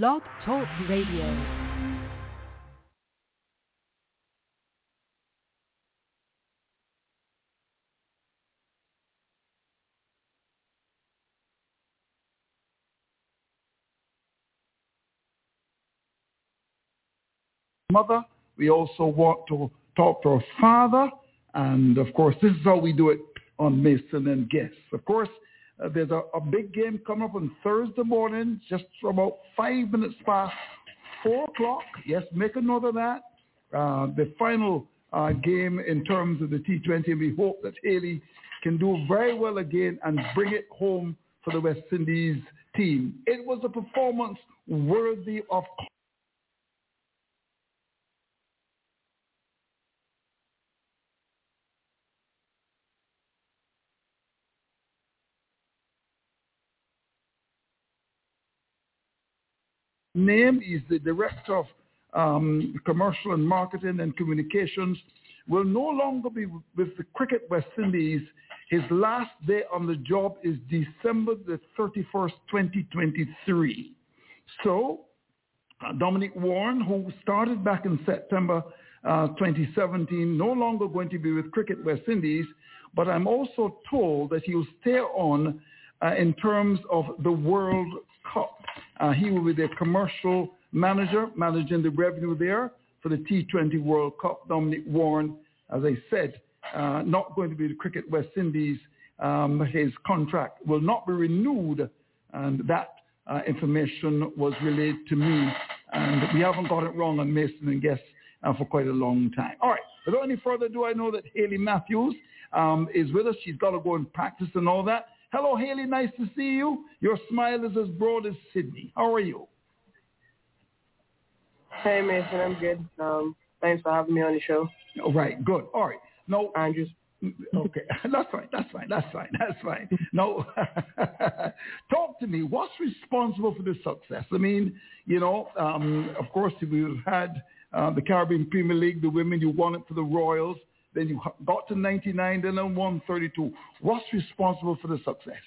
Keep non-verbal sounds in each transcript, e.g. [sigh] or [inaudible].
Blog Talk Radio. mother. We also want to talk to our father. And of course, this is how we do it on Mason and Guests. Of course, uh, there's a, a, big game coming up on Thursday morning, just about five minutes past four o'clock. Yes, make a note of that. Uh, the final uh, game in terms of the T20. and We hope that Haley can do very well again and bring it home for the West Indies team. It was a performance worthy of name is the director of um, commercial and marketing and communications, will no longer be with the Cricket West Indies. His last day on the job is December the 31st, 2023. So uh, Dominic Warne, who started back in September uh, 2017, no longer going to be with Cricket West Indies, but I'm also told that he'll stay on uh, in terms of the World Cup. Uh, he will be the commercial manager, managing the revenue there for the T20 World Cup. Dominic Warne, as I said, uh, not going to be the Cricket West Indies. Um, his contract will not be renewed, and that uh, information was relayed to me. And we haven't got it wrong on Mason and Guests uh, for quite a long time. All right. Without any further ado, I know that Haley Matthews um, is with us. She's got to go and practice and all that. Hello, Haley. Nice to see you. Your smile is as broad as Sydney. How are you? Hey, Mason. I'm good. Um, thanks for having me on the show. All right. Good. All right. No. Andrew. Okay, [laughs] that's fine. That's fine. That's fine. That's fine. No, [laughs] talk to me. What's responsible for the success? I mean, you know, um, of course, we've had uh, the Caribbean Premier League, the women. You won it for the Royals. Then you got to 99, then on 132. What's responsible for the success?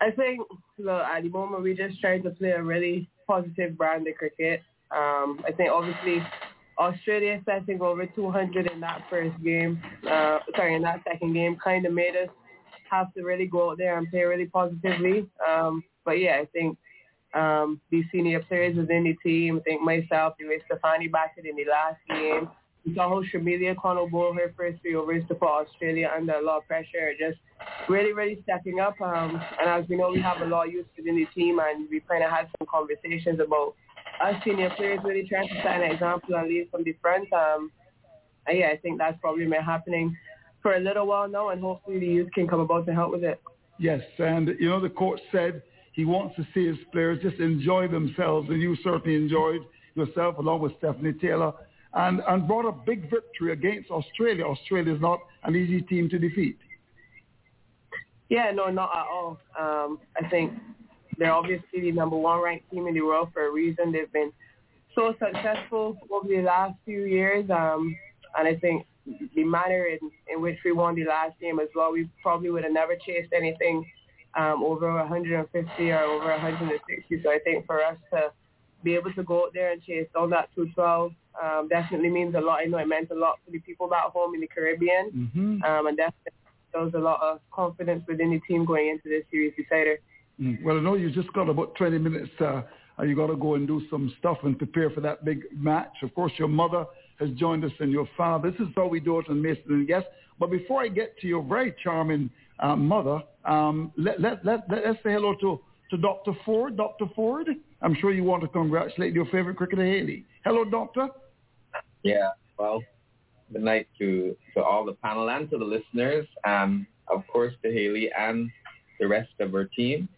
I think look, at the moment we're just trying to play a really positive brand of cricket. Um, I think obviously Australia setting over 200 in that first game, uh, sorry, in that second game, kind of made us have to really go out there and play really positively. Um, but yeah, I think um, these senior players within the team, I think myself, the way Stafanie batted in the last game, we saw how Shamilia Connell bowled her first three overs to put Australia under a lot of pressure. Just really, really stepping up. Um, and as we know, we have a lot of youth within the team, and we kind of had some conversations about us senior players really trying to set an example and lead from the front. Um, and yeah, I think that's probably been happening for a little while now, and hopefully the youth can come about to help with it. Yes, and you know the coach said he wants to see his players just enjoy themselves, and you certainly enjoyed yourself along with Stafanie Taylor and, and brought a big victory against Australia. Australia is not an easy team to defeat. Yeah, no, not at all. Um, I think they're obviously the number one ranked team in the world for a reason. They've been so successful over the last few years. Um, and I think the manner in, in which we won the last game as well, we probably would have never chased anything um, over 150 or over 160. So I think for us to be able to go out there and chase down that 212 um, definitely means a lot. I know it meant a lot for the people back home in the Caribbean, mm-hmm. um, and definitely shows a lot of confidence within the team going into this series decider. Mm. Well, I know you just got about 20 minutes. Uh, you got to go and do some stuff and prepare for that big match. Of course, your mother has joined us and your father. This is how we do it on Mason and Guest. But before I get to your very charming uh, mother, um, let, let, let, let's say hello to, to Dr. Forde. Dr. Forde, I'm sure you want to congratulate your favorite cricketer, Haley. Hello, Doctor. Yeah, well, good night to, to all the panel and to the listeners. Um, of course, to Haley and the rest of her team.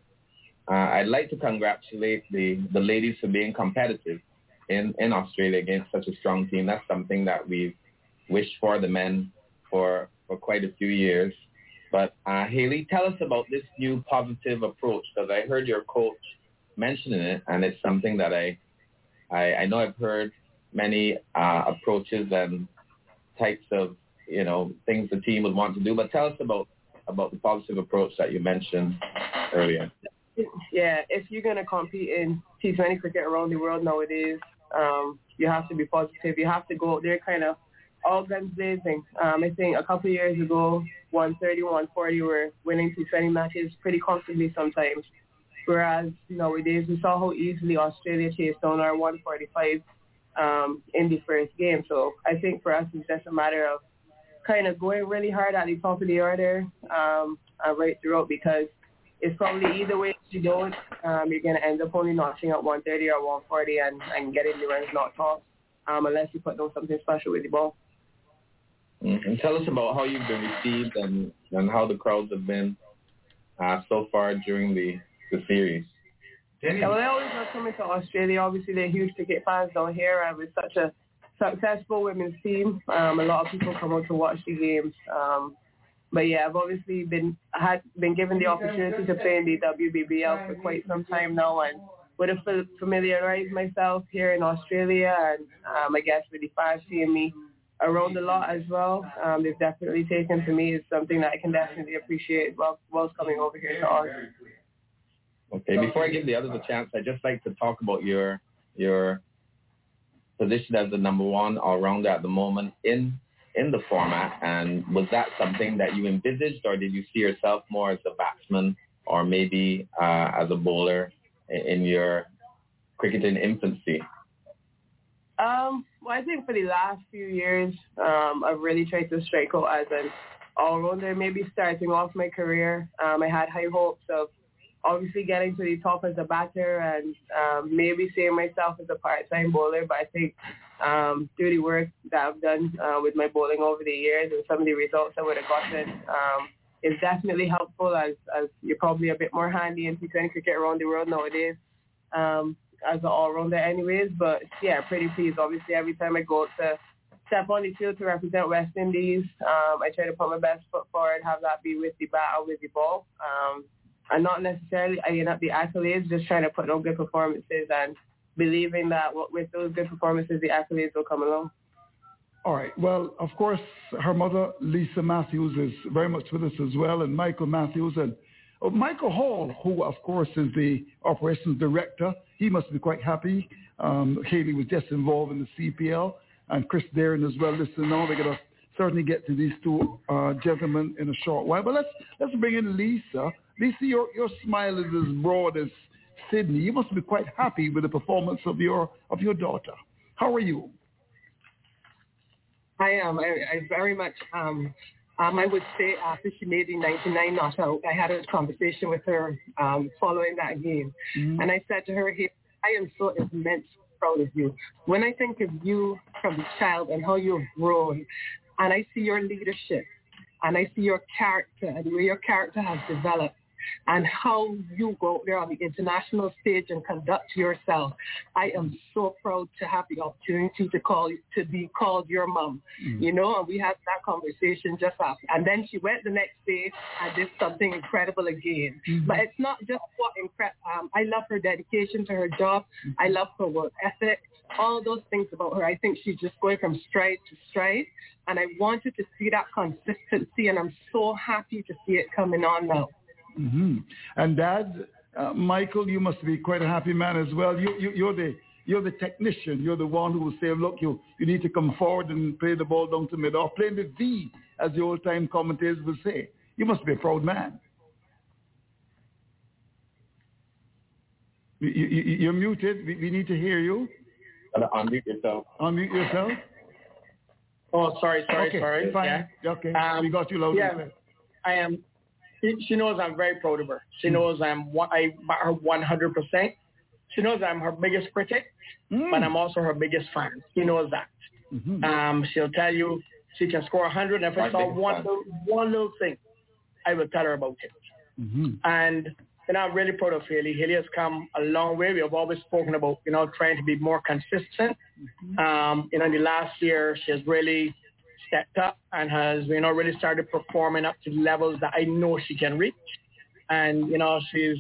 Uh, I'd like to congratulate the, the ladies for being competitive in, in Australia against such a strong team. That's something that we've wished for the men for, for quite a few years. But uh, Haley, tell us about this new positive approach because I heard your coach mentioning it, and it's something that I, I, I know I've heard many uh, approaches and types of you know things the team would want to do. But tell us about about the positive approach that you mentioned earlier. yeah, if you're gonna compete in T20 cricket around the world nowadays, um, you have to be positive. You have to go out there kind of all guns blazing. Um, I think a couple of years ago, 130, 140 were winning T20 matches pretty comfortably sometimes. Whereas nowadays, we saw how easily Australia chased down our 145 um, in the first game. So I think for us, it's just a matter of kind of going really hard at the top of the order um, uh, right throughout because it's probably either way if you don't, um, you're going to end up only notching at 130 or 140 and, and getting the runs knocked off um, unless you put down something special with the ball. Mm, and tell us about how you've been received and, and how the crowds have been uh, so far during the, the series. Yeah, well, they always love coming to Australia. Obviously, they're huge cricket fans down here, and with such a successful women's team, um, a lot of people come out to watch the games. Um, but yeah, I've obviously been had been given the opportunity to play in the WBBL for quite some time now, and would have familiarized myself here in Australia, and um, I guess with the fans seeing me around a lot as well. Um, they've definitely taken to me as something that I can definitely appreciate while whilst coming over here to Oz. Okay, before I give the others a chance, I'd just like to talk about your your position as the number one all-rounder at the moment in in the format, and was that something that you envisaged, or did you see yourself more as a batsman, or maybe uh, as a bowler in your cricketing infancy? Um, well, I think for the last few years, um, I've really tried to strike out as an all-rounder. Maybe starting off my career, um, I had high hopes of obviously getting to the top as a batter and um, maybe seeing myself as a part-time bowler. But I think um, through the work that I've done uh, with my bowling over the years and some of the results I would have gotten, um, is definitely helpful as, as you're probably a bit more handy in T20 cricket around the world nowadays um, as an all-rounder anyways. But yeah, pretty pleased. Obviously, every time I go to step on the field to represent West Indies, um, I try to put my best foot forward, have that be with the bat or with the ball. Um, and not necessarily eyeing up the accolades, just trying to put on good performances and believing that with those good performances, the accolades will come along. All right. Well, of course, her mother, Lisa Matthews, is very much with us as well, and Michael Matthews. And oh, Michael Hall, who, of course, is the operations director, he must be quite happy. Um, Haley was just involved in the CPL, and Chris Dehring as well. Listen, now we're going to certainly get to these two uh, gentlemen in a short while. But let's let's bring in Lisa. Lisa, your, your smile is as broad as Sydney. You must be quite happy with the performance of your of your daughter. How are you? I am. I, I very much. Um, um, I would say after she made the 99 not out, I had a conversation with her um, following that game, mm-hmm. and I said to her, "Hey, I am so immensely proud of you. When I think of you from the child and how you've grown, and I see your leadership, and I see your character and the way your character has developed, and how you go there on the international stage and conduct yourself. I am so proud to have the opportunity to call to be called your mom. Mm-hmm. You know, and we had that conversation just after. And then she went the next day and did something incredible again. Mm-hmm. But it's not just what incredible. Um, I love her dedication to her job. I love her work ethic. All those things about her. I think she's just going from stride to stride. And I wanted to see that consistency, and I'm so happy to see it coming on now. Mm-hmm. And Dad, uh, Michael, you must be quite a happy man as well. You, you, you're the you're the technician. You're the one who will say, look, you, you need to come forward and play the ball down to mid or play the V, as the old-time commentators will say. You must be a proud man. You, you, you're muted. We, we, need to hear you. Unmute yourself. Unmute yourself. Oh, sorry, sorry, okay, sorry. Fine. Yeah. Okay. Um, we got you loud. Yeah, I am she knows I'm very proud of her. She mm. knows I'm I her 100%. She knows I'm her biggest critic, mm. but I'm also her biggest fan. She knows that. Mm-hmm. Um, she'll tell you she can score 100. And if I saw one little, one little thing, I will tell her about it. Mm-hmm. And you know, I'm really proud of Haley. Haley has come a long way. We have always spoken about, you know, trying to be more consistent. Mm-hmm. Um, you know, in the last year, she has really stepped up and has, you know, really started performing up to levels that I know she can reach. And, you know, she's,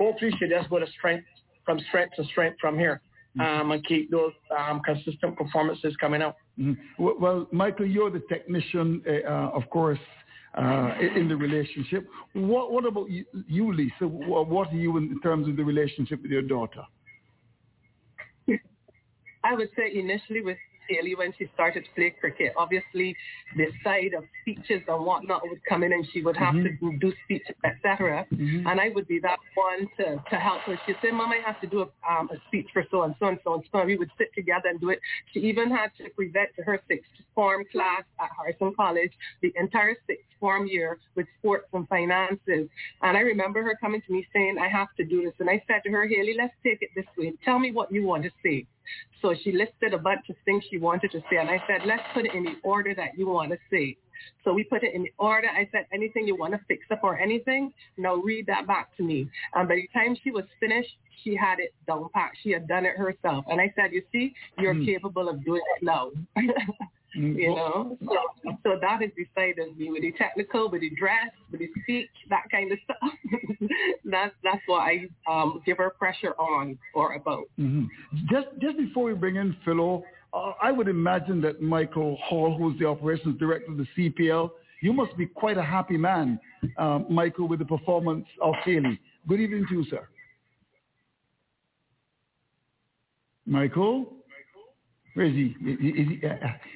hopefully she just go to strength, from strength to strength from here. Mm-hmm. Um, and keep those um, consistent performances coming out. Mm-hmm. Well, Michael, you're the technician, uh, uh, of course, uh, in the relationship. What, what about you, you, Lisa? What are you in terms of the relationship with your daughter? I would say initially with Haley when she started to play cricket. Obviously, the side of speeches and whatnot would come in and she would have mm-hmm. to do speeches, etc. Mm-hmm. And I would be that one to, to help her. She'd say, Mom, I have to do a, um, a speech for so and so and so and so. And we would sit together and do it. She even had to present to her sixth form class at Harrison College the entire sixth form year with sports and finances. And I remember her coming to me saying, I have to do this. And I said to her, Haley, let's take it this way. Tell me what you want to say. So she listed a bunch of things she wanted to say. And I said, let's put it in the order that you want to say. So we put it in the order. I said, anything you want to fix up or anything, now read that back to me. And by the time she was finished, she had it down pat. She had done it herself. And I said, you see, you're mm. capable of doing it now. [laughs] Mm-hmm. you know. So, so that is the side of me with the technical, with the dress, with the speech, that kind of stuff. [laughs] that's that's what I um, give her pressure on or about. Mm-hmm. Just just before we bring in Philo, uh, I would imagine that Michael Hall, who's the operations director of the CPL, you must be quite a happy man, um, Michael, with the performance of Haley. Good evening to you, sir. Michael? Where is he? Is he uh,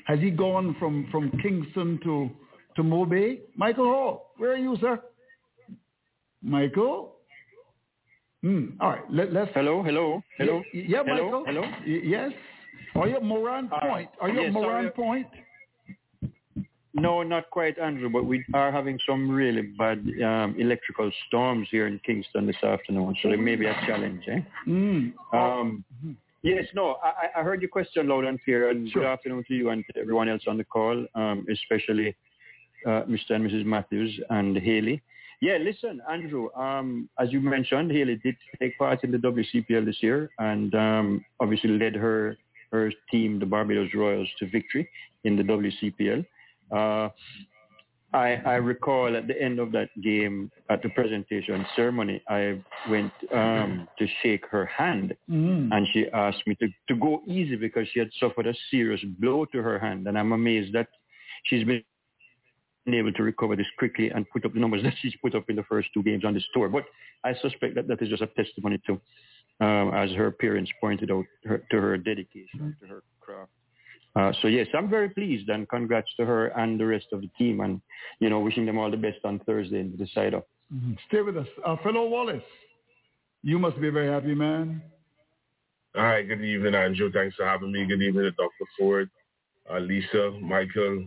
has he gone from, from Kingston to, to Mobay? Michael Hall, where are you, sir? Michael? Hmm. All right. Let, let's. Hello. Hello. Hello. Yeah, yeah hello, Michael. Hello. Yes. Are you at Morant uh, Point? Are you yes, at Morant Point? No, not quite, Andrew. But we are having some really bad um, electrical storms here in Kingston this afternoon, so there may be a challenge. Eh? Mm. Um, mm-hmm. Yes, no, I, I heard your question loud and clear, and sure. good afternoon to you and to everyone else on the call, um, especially uh, Mr. and Mrs. Matthews and Haley. Yeah, listen, Andrew, um, as you mentioned, Haley did take part in the WCPL this year and um, obviously led her, her team, the Barbados Royals, to victory in the WCPL. Uh, I, I recall at the end of that game at the presentation ceremony, I went um, to shake her hand mm. and she asked me to, to go easy because she had suffered a serious blow to her hand. And I'm amazed that she's been able to recover this quickly and put up the numbers [laughs] that she's put up in the first two games on this tour. But I suspect that that is just a testimony to, um, as her parents pointed out, her, to her dedication to her craft. Uh, so yes, I'm very pleased and congrats to her and the rest of the team and, you know, wishing them all the best on Thursday in the side up. Mm-hmm. Stay with us. Uh, Philo Wallace, you must be a very happy man. All right. good evening, Andrew. Thanks for having me. Good evening, to Dr. Forde, uh, Lisa, Michael,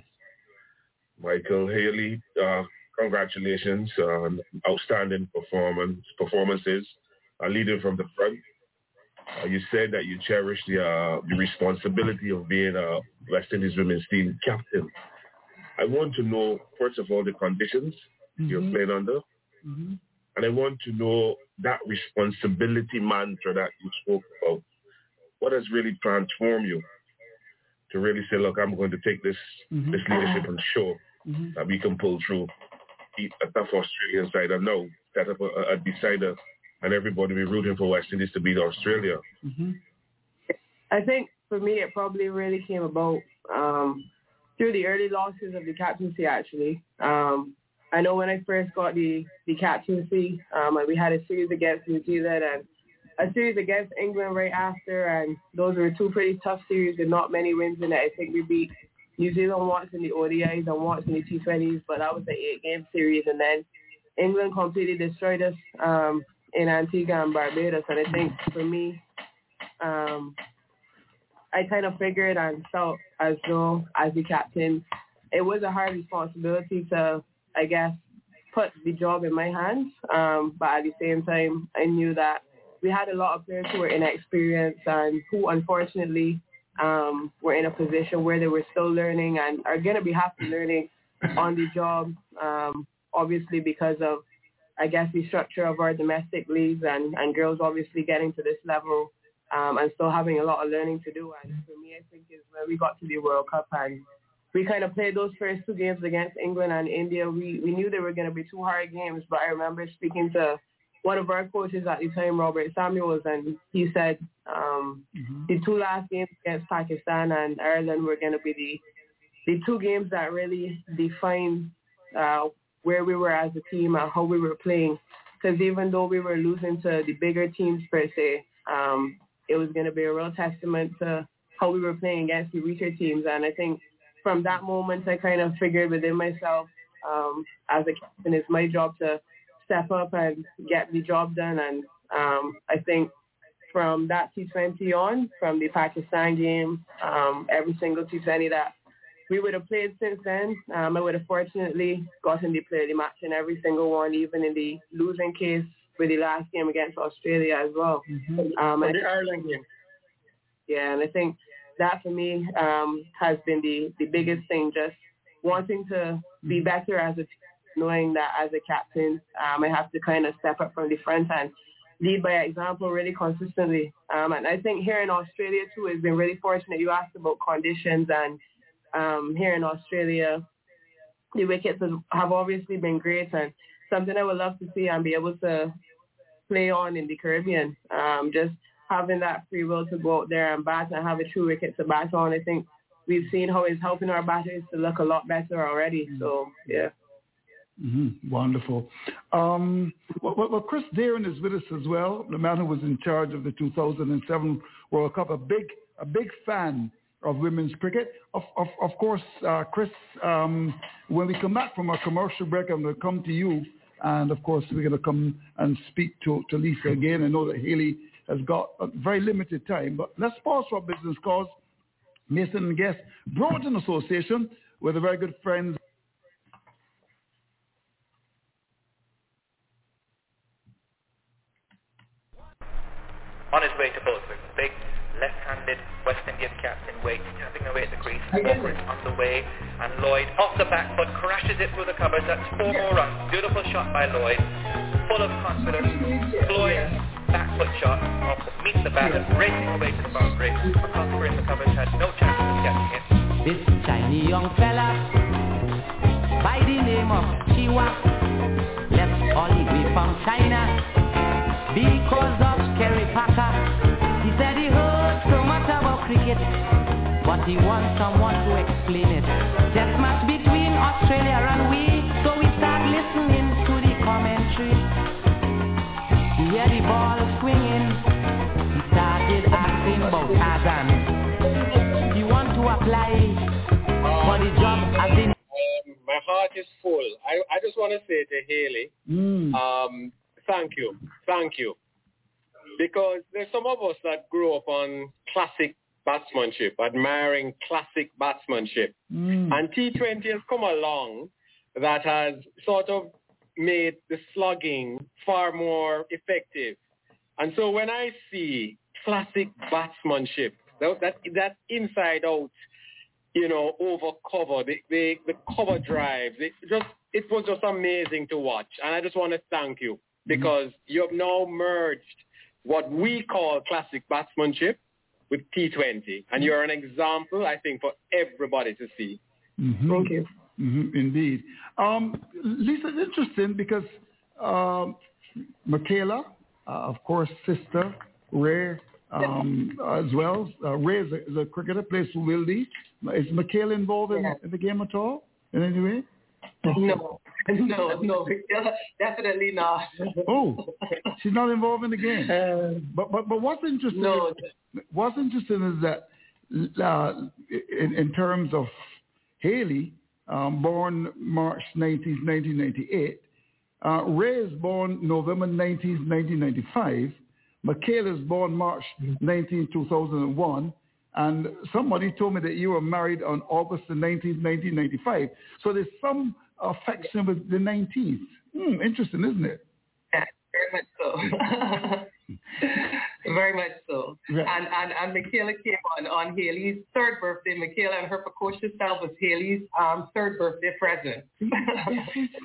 Michael Haley. Uh, congratulations on outstanding performance performances, uh, leading from the front. Uh, you said that you cherish the, uh, the responsibility of being a West Indies women's team captain. I want to know, first of all, the conditions mm-hmm. you're playing under. Mm-hmm. And I want to know that responsibility mantra that you spoke about. What has really transformed you to really say, look, I'm going to take this mm-hmm. this leadership and show mm-hmm. that we can pull through, beat a tough Australian side and now set up a, a decider and everybody be rooting for West Indies to beat Australia. Mm-hmm. I think for me, it probably really came about um, through the early losses of the captaincy. Actually, um, I know when I first got the the captaincy, um, we had a series against New Zealand and a series against England right after, and those were two pretty tough series with not many wins in it. I think we beat New Zealand once in the ODIs and once in the T20s, but that was an eight-game series, and then England completely destroyed us. Um, in Antigua and Barbados. And I think for me, um, I kind of figured and felt as though as the captain, it was a hard responsibility to, I guess, put the job in my hands. Um, but at the same time, I knew that we had a lot of players who were inexperienced and who unfortunately um, were in a position where they were still learning and are going to be happy learning on the job, um, obviously because of I guess the structure of our domestic leagues and, and girls obviously getting to this level um, and still having a lot of learning to do. And for me, I think is when we got to the World Cup and we kind of played those first two games against England and India. We we knew they were going to be two hard games, but I remember speaking to one of our coaches at the time, Robert Samuels, and he said um, mm-hmm. the two last games against Pakistan and Ireland were going to be the the two games that really define uh, where we were as a team and how we were playing. Because even though we were losing to the bigger teams per se, um, it was going to be a real testament to how we were playing against the weaker teams. And I think from that moment, I kind of figured within myself, um, as a captain, it's my job to step up and get the job done. And um, I think from that T20 on, from the Pakistan game, um, every single T20 that we would have played since then, um, I would have fortunately gotten to play the match in every single one, even in the losing case with the last game against Australia as well. Mm-hmm. Um, and the Ireland game. Yeah, and I think that for me um, has been the, the biggest thing, just wanting to be mm-hmm. better as a team, knowing that as a captain, um, I have to kind of step up from the front and lead by example really consistently. Um, and I think here in Australia too, it's been really fortunate. You asked about conditions and um, here in Australia, the wickets have obviously been great and something I would love to see and be able to play on in the Caribbean. Um, just having that free will to go out there and bat and have a true wicket to bat on. I think we've seen how it's helping our batters to look a lot better already. So yeah. Mm-hmm. Wonderful. Um, well, well, Chris Dehring is with us as well, the man who was in charge of the 2007 World Cup, a big, a big fan of women's cricket. Of, of, of course, uh, Chris, um, when we come back from our commercial break, I'm going to come to you. And of course, we're going to come and speak to, to Lisa again. I know that Haley has got a very limited time, but let's pause for business cause. Mason and Guest, Brompton Association, with a very good friend on his way to Bournemouth. Big left-handed West Indian captain Waite tapping away at the crease. On the way, and Lloyd off the back foot crashes it through the covers. That's four more runs. Beautiful shot by Lloyd. Full of confidence. Floyd's back foot shot off meets the batter, racing away to the boundary. McCusker in the covers had no chance of catching it. This shiny young fella by the name of Chiwa left all the way from China because of Kerry Packer. He said he heard so much about cricket, but he wants someone to explain it. Test match between Australia and we, so we start listening to the commentary. He hear the ball swinging. He started asking about Tarzan. He want to apply for the job as in um, my heart is full. I, I just want to say to Haley, mm. um, thank you, thank you because there's some of us that grew up on classic batsmanship, admiring classic batsmanship. Mm. And T20 has come along that has sort of made the slugging far more effective. And so when I see classic batsmanship, that, that, that inside out, you know, over cover, the, the, the cover drives, it just, it was just amazing to watch. And I just want to thank you mm-hmm. because mm. you have now merged what we call classic batsmanship with T20. And you're an example, I think, for everybody to see. Mm-hmm. Thank you. Mm-hmm, indeed. Um, Lisa, it's interesting because um, Michaela, uh, of course, sister, Ray, um, as well. Uh, Ray is a, is a cricketer, plays for Wildy. Is Michaela involved in, in the game at all in any way? No, [laughs] no, no, [laughs] definitely not. oh, she's not involved in the game. Uh, but but but what's interesting? No. Is, what's interesting is that uh, in, in terms of Haley, um, born March 19, 1998. Uh, Ray is born November 19, 1995. Michaela is born March 19, 2001. And somebody told me that you were married on August the 19th, 1995. So there's some affection with the 19th. Hmm, interesting, isn't it? Yeah, very much so. [laughs] very much so. And, and and Michaela came on on Haley's third birthday. Michaela and her precocious self was Haley's um, third birthday present.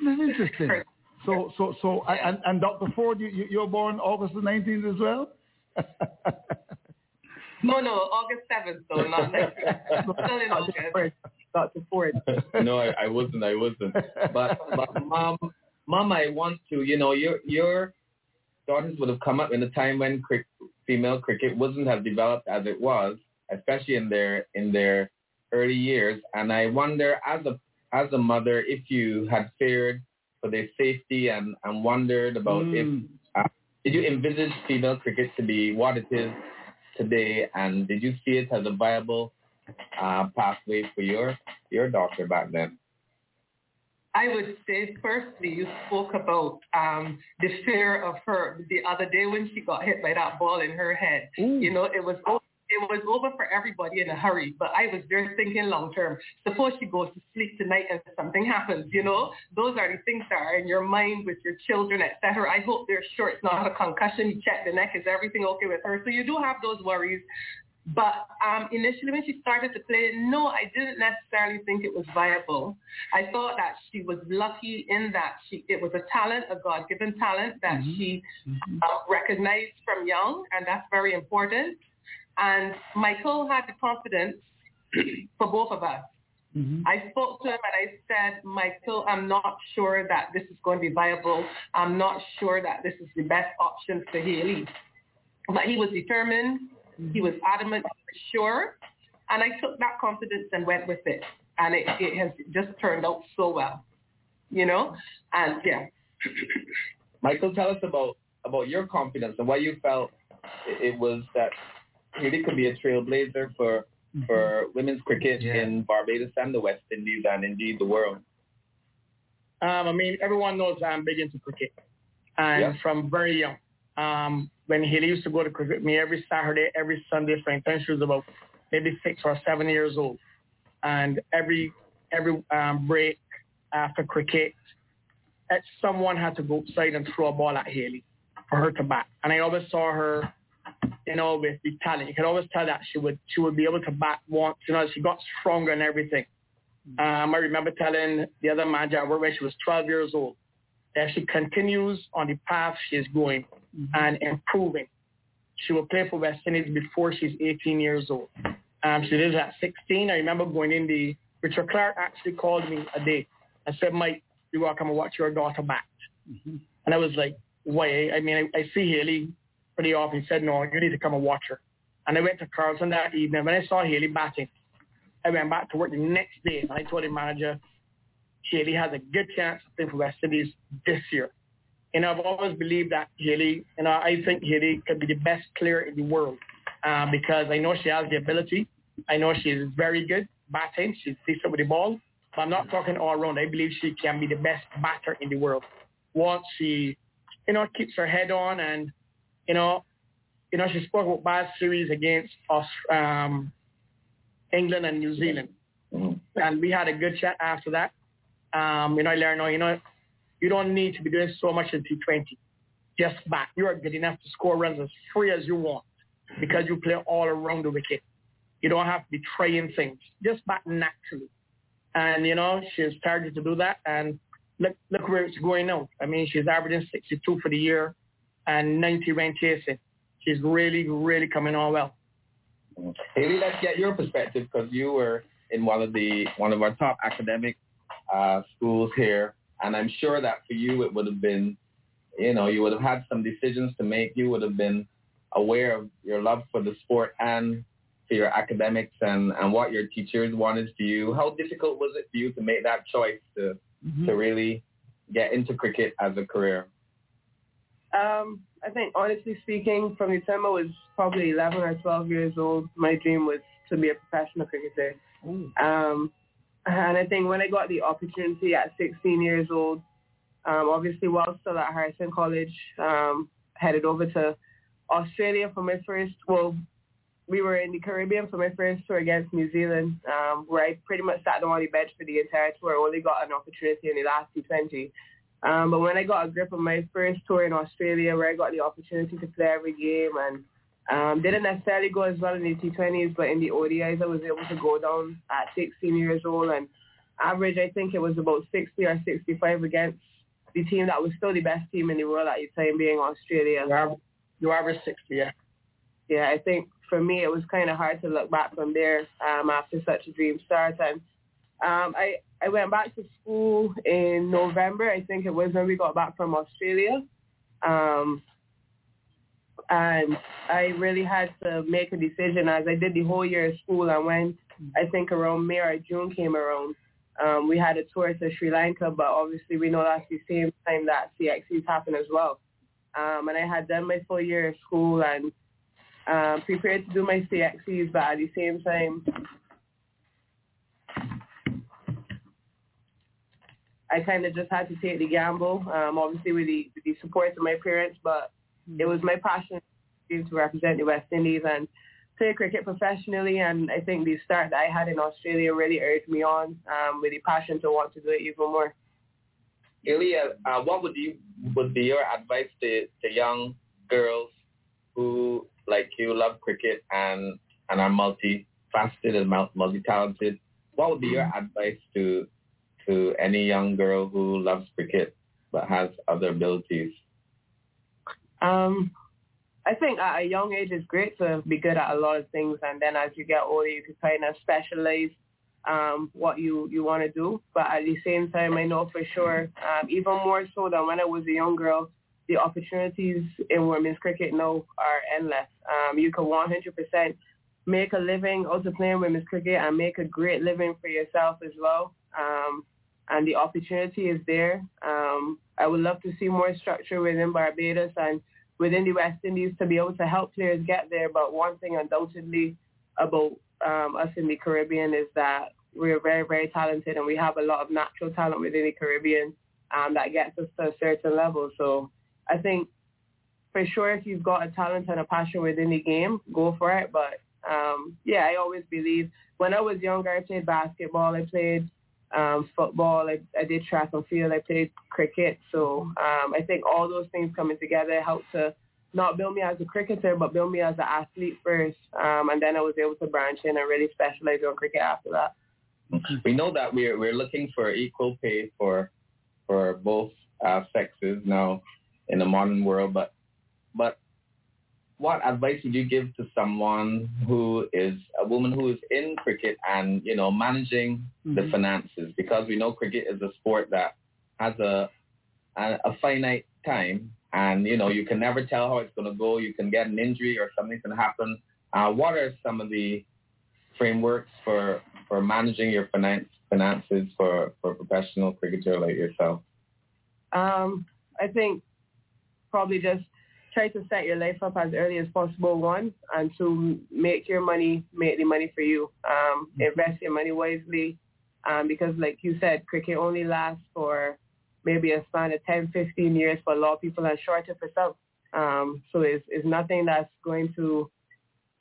Interesting. [laughs] So so so yeah. and and Dr. Forde, you you're born August the 19th as well. [laughs] no, no, August 7th, though, not 19th. Still in August. Dr. Forde. [laughs] no, I, I wasn't. I wasn't. But, but mom, mom, I want to. You know, your your daughters would have come up in a time when cricket, female cricket wasn't have developed as it was, especially in their in their early years. And I wonder, as a as a mother, if you had feared for their safety and, and wondered about mm. if uh, did you envisage female cricket to be what it is today, and did you see it as a viable uh, pathway for your your daughter back then? I would say, firstly, you spoke about um, the fear of her the other day when she got hit by that ball in her head. Ooh. You know, it was it was over for everybody in a hurry, but I was there thinking long term. Suppose she goes to sleep tonight and something happens, you know? Those are the things that are in your mind with your children, etc. I hope they're sure it's not a concussion. You check the neck, is everything okay with her? So you do have those worries. But um, initially when she started to play, no, I didn't necessarily think it was viable. I thought that she was lucky in that she it was a talent, a God-given talent that mm-hmm. she mm-hmm. Uh, recognized from young, and that's very important. And Michael had the confidence [clears throat] for both of us. Mm-hmm. I spoke to him and I said, Michael, I'm not sure that this is going to be viable. I'm not sure that this is the best option for Haley. But he was determined he was adamant, for sure. And I took that confidence and went with it. And it, it has just turned out so well, you know? And yeah. [coughs] Michael, tell us about, about your confidence and why you felt it, it was that really could be a trailblazer for, mm-hmm. for women's cricket yeah. in Barbados and the West Indies and indeed the world. Um, I mean, everyone knows I'm big into cricket. And yeah. from very young, um, when he used to go to cricket with me every Saturday, every Sunday for time she was about maybe six or seven years old. And every every um, break after cricket, eh, someone had to go outside and throw a ball at Haley for her to bat. And I always saw her, you know, with the talent. You could always tell that she would she would be able to bat once. You know, she got stronger and everything. Um, I remember telling the other manager where she was 12 years old that she continues on the path she is going, mm-hmm. and improving. She will play for West Indies before she's 18 years old. Um, she did at 16. I remember going in the, Richard Clark actually called me a day and said, Mike, you are got to come and watch your daughter bat. Mm-hmm. And I was like, why? I mean, I, I see Haley pretty often. He said, no, you need to come and watch her. And I went to Carlton that evening. When I saw Haley batting, I went back to work the next day and I told the manager, Haley has a good chance to play for West Indies this year. And I've always believed that Haley, you know, I think Haley could be the best player in the world uh, because I know she has the ability. I know she is very good batting. She's decent with the ball. But I'm not talking all around. I believe she can be the best batter in the world once she, you know, keeps her head on and, you know, you know, she spoke about bad series against us, um, England and New Zealand. And we had a good chat after that. Um, you know, I learned, you know, you don't need to be doing so much in T20. Just bat. You are good enough to score runs as free as you want because you play all around the wicket. You don't have to be trying things. Just bat naturally. And, you know, she's started to do that. And look, look where it's going now. I mean, she's averaging 62 for the year and 90 run chasing. She's really, really coming on well. Haley, let's get your perspective because you were in one of the one of our top academic uh, schools here. And I'm sure that for you, it would have been, you know, you would have had some decisions to make. You would have been aware of your love for the sport and for your academics and, and what your teachers wanted for you. How difficult was it for you to make that choice to, mm-hmm. to really get into cricket as a career? Um, I think honestly speaking, from the time I was probably 11 or 12 years old, my dream was to be a professional cricketer. Um, and I think when I got the opportunity at 16 years old, um, obviously while still at Harrison College, um, headed over to Australia for my first, well, we were in the Caribbean for my first tour against New Zealand, um, where I pretty much sat on the bench for the entire tour. I only got an opportunity in the last T20. Um, but when I got a grip of my first tour in Australia, where I got the opportunity to play every game and um, didn't necessarily go as well in the T20s, but in the ODIs I was able to go down at 16 years old and average, I think it was about 60 or 65 against the team that was still the best team in the world at the time being Australia. You, you average 60, yeah. Yeah, I think for me it was kind of hard to look back from there um, after such a dream start. And um, I, I went back to school in November, I think it was when we got back from Australia. Um, and I really had to make a decision as I did the whole year of school and when I think around May or June came around, Um, we had a tour to Sri Lanka, but obviously we know that's the same time that CXCs happen as well. Um, and I had done my full year of school and um, prepared to do my CXCs, but at the same time, I kind of just had to take the gamble, um, obviously with the, with the support of my parents, but it was my passion to represent the West Indies and play cricket professionally. And I think the start that I had in Australia really urged me on um, with the passion to want to do it even more. Ilya, uh, what would you would be your advice to, to young girls who, like you, love cricket and and are multifaceted and multi-talented? What would be your advice to to any young girl who loves cricket but has other abilities? Um, I think at a young age it's great to be good at a lot of things, and then as you get older, you can kind of specialize um, what you you want to do. But at the same time, I know for sure, um, even more so than when I was a young girl, the opportunities in women's cricket now are endless. Um, you can 100% make a living also playing women's cricket and make a great living for yourself as well. Um, and the opportunity is there. Um, I would love to see more structure within Barbados and within the West Indies to be able to help players get there. But one thing undoubtedly about um, us in the Caribbean is that we're very, very talented and we have a lot of natural talent within the Caribbean um, that gets us to a certain level. So I think for sure if you've got a talent and a passion within the game, go for it. But um, yeah, I always believe when I was younger, I played basketball, I played um, football, I, I did track and field, I played cricket. So um, I think all those things coming together helped to not build me as a cricketer, but build me as an athlete first. Um, and then I was able to branch in and really specialize on cricket after that. We know that we're we're looking for equal pay for for both uh, sexes now in the modern world, but but what advice would you give to someone who is a woman who is in cricket and you know managing mm-hmm. the finances? Because we know cricket is a sport that has a a, a finite time and you know you can never tell how it's going to go. You can get an injury or something can happen. Uh, what are some of the frameworks for for managing your finance finances for for a professional cricketer like yourself? Um, i think probably just try to set your life up as early as possible, one, and to make your money, make the money for you. Um, mm-hmm. invest your money wisely, um, because like you said, cricket only lasts for maybe a span of 10, 15 years for a lot of people and shorter for some. Um, so it's, it's nothing that's going to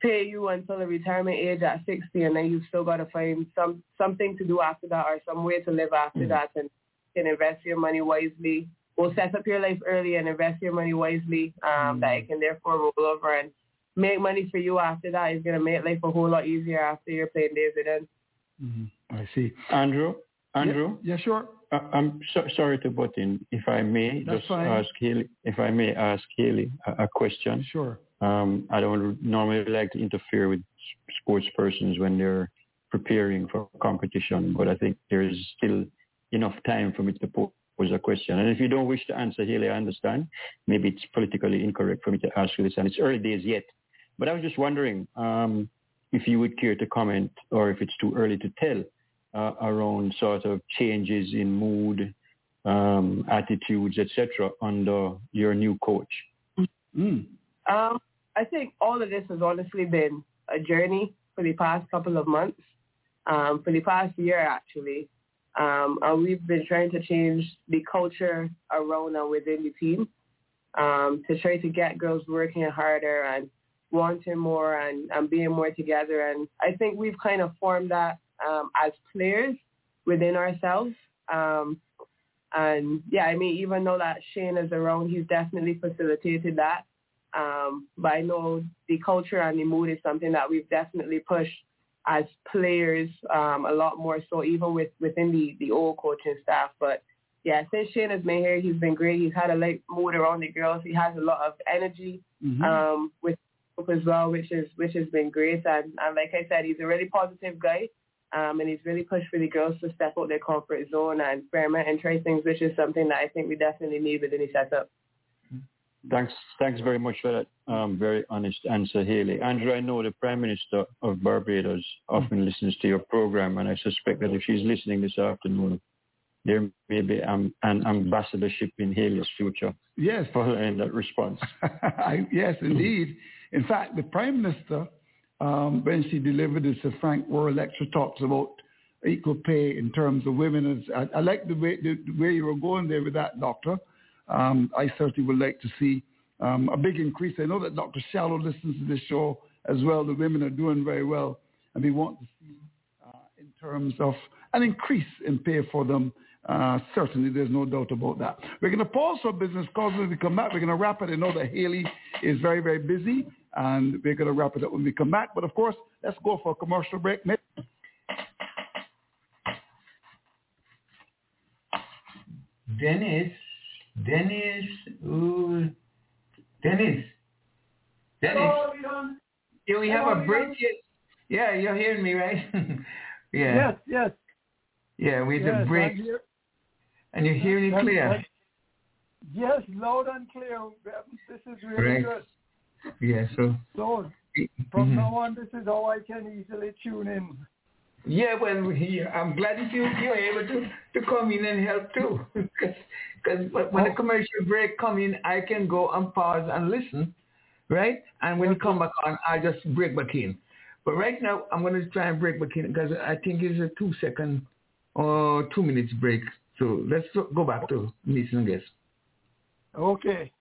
pay you until the retirement age at 60 and then you've still got to find some something to do after that or some way to live after mm-hmm. that and can invest your money wisely will set up your life early and invest your money wisely um, that it can therefore roll over and make money for you after that is going to make life a whole lot easier after your playing days are done. Mm-hmm. I see. Andrew? Andrew? Yeah, yeah sure. Uh, I'm so, sorry to butt in. If I may That's just fine. ask Haley, if I may ask Haley a, a question. Sure. Um, I don't normally like to interfere with sports persons when they're preparing for competition, but I think there is still enough time for me to put was a question. And if you don't wish to answer, Haley, I understand. Maybe it's politically incorrect for me to ask you this, and it's early days yet. But I was just wondering um, if you would care to comment, or if it's too early to tell, uh, around sort of changes in mood, um, attitudes, etc., under your new coach. Mm. Um, I think all of this has honestly been a journey for the past couple of months, um, for the past year actually. Um, and we've been trying to change the culture around and within the team um, to try to get girls working harder and wanting more and, and being more together. And I think we've kind of formed that um, as players within ourselves. Um, and yeah, I mean, even though that Shane is around, he's definitely facilitated that. Um, but I know the culture and the mood is something that we've definitely pushed as players um, a lot more so even with within the the old coaching staff. But yeah, since Shane has been here, he's been great. He's had a light mood around the girls. He has a lot of energy mm-hmm. um, with as well, which is which has been great. And, and like I said, he's a really positive guy. Um, and he's really pushed for the girls to step out their comfort zone and experiment and try things, which is something that I think we definitely need within the setup. Thanks, thanks very much for that, um, very honest answer, Haley. Andrew, I know the Prime Minister of Barbados often listens to your program, and I suspect that if she's listening this afternoon, there may be um, an ambassadorship in Haley's future. Yes. [laughs] Following that response. [laughs] yes, indeed. In fact, the Prime Minister, um, when she delivered the Sir Frank Worrell lecture, talks about equal pay in terms of women. I, I like the way, the, the way you were going there with that, Doctor. Um, I certainly would like to see um, a big increase. I know that Dr. Shallow listens to this show as well. The women are doing very well, and we want to see uh, in terms of an increase in pay for them. Uh, certainly, there's no doubt about that. We're going to pause for business calls when we come back. We're going to wrap it. I know that Haley is very, very busy, and we're going to wrap it up when we come back. But of course, let's go for a commercial break. Dennis, Dennis, ooh, Dennis, Dennis. Hello, Yeah, we have Hello, a break here. Yeah, you're hearing me, right? [laughs] yeah. Yes, yes. Yeah, we have yes, a here. And you're hearing it clear. right. Yes, loud and clear. This is really Right. good. Yeah, so. So from Mhm. now on, this is how I can easily tune in. Yeah, well, we- I'm glad that you you're able to to come in and help too, [laughs] because when the oh. commercial break come in, I can go and pause and listen, right? And when you come back on, I just break back in. But right now, I'm going to try and break back in because I think it's a two second or two minutes break. So let's go back to meeting and guests. Okay.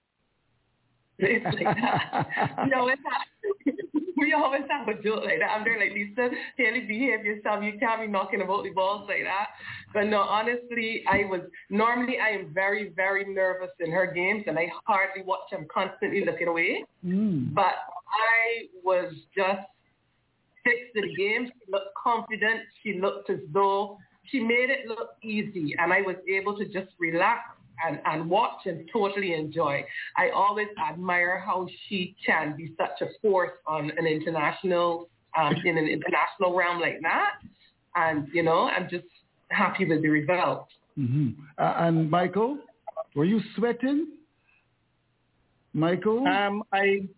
It's like that. we always have we always have a joke like that. I'm there like Lisa, Haley, behave yourself. You can't be knocking about the balls like that. But no, honestly, I was normally I am very, very nervous in her games and I hardly watch. I'm constantly looking away. Mm. But I was just fixed the game. She looked confident. She looked as though she made it look easy and I was able to just relax and, and watch and totally enjoy. I always admire how she can be such a force on an international, um, in an international realm like that. And, you know, I'm just happy with the result. hmm Uh, and Michael, were you sweating? Michael? Um, I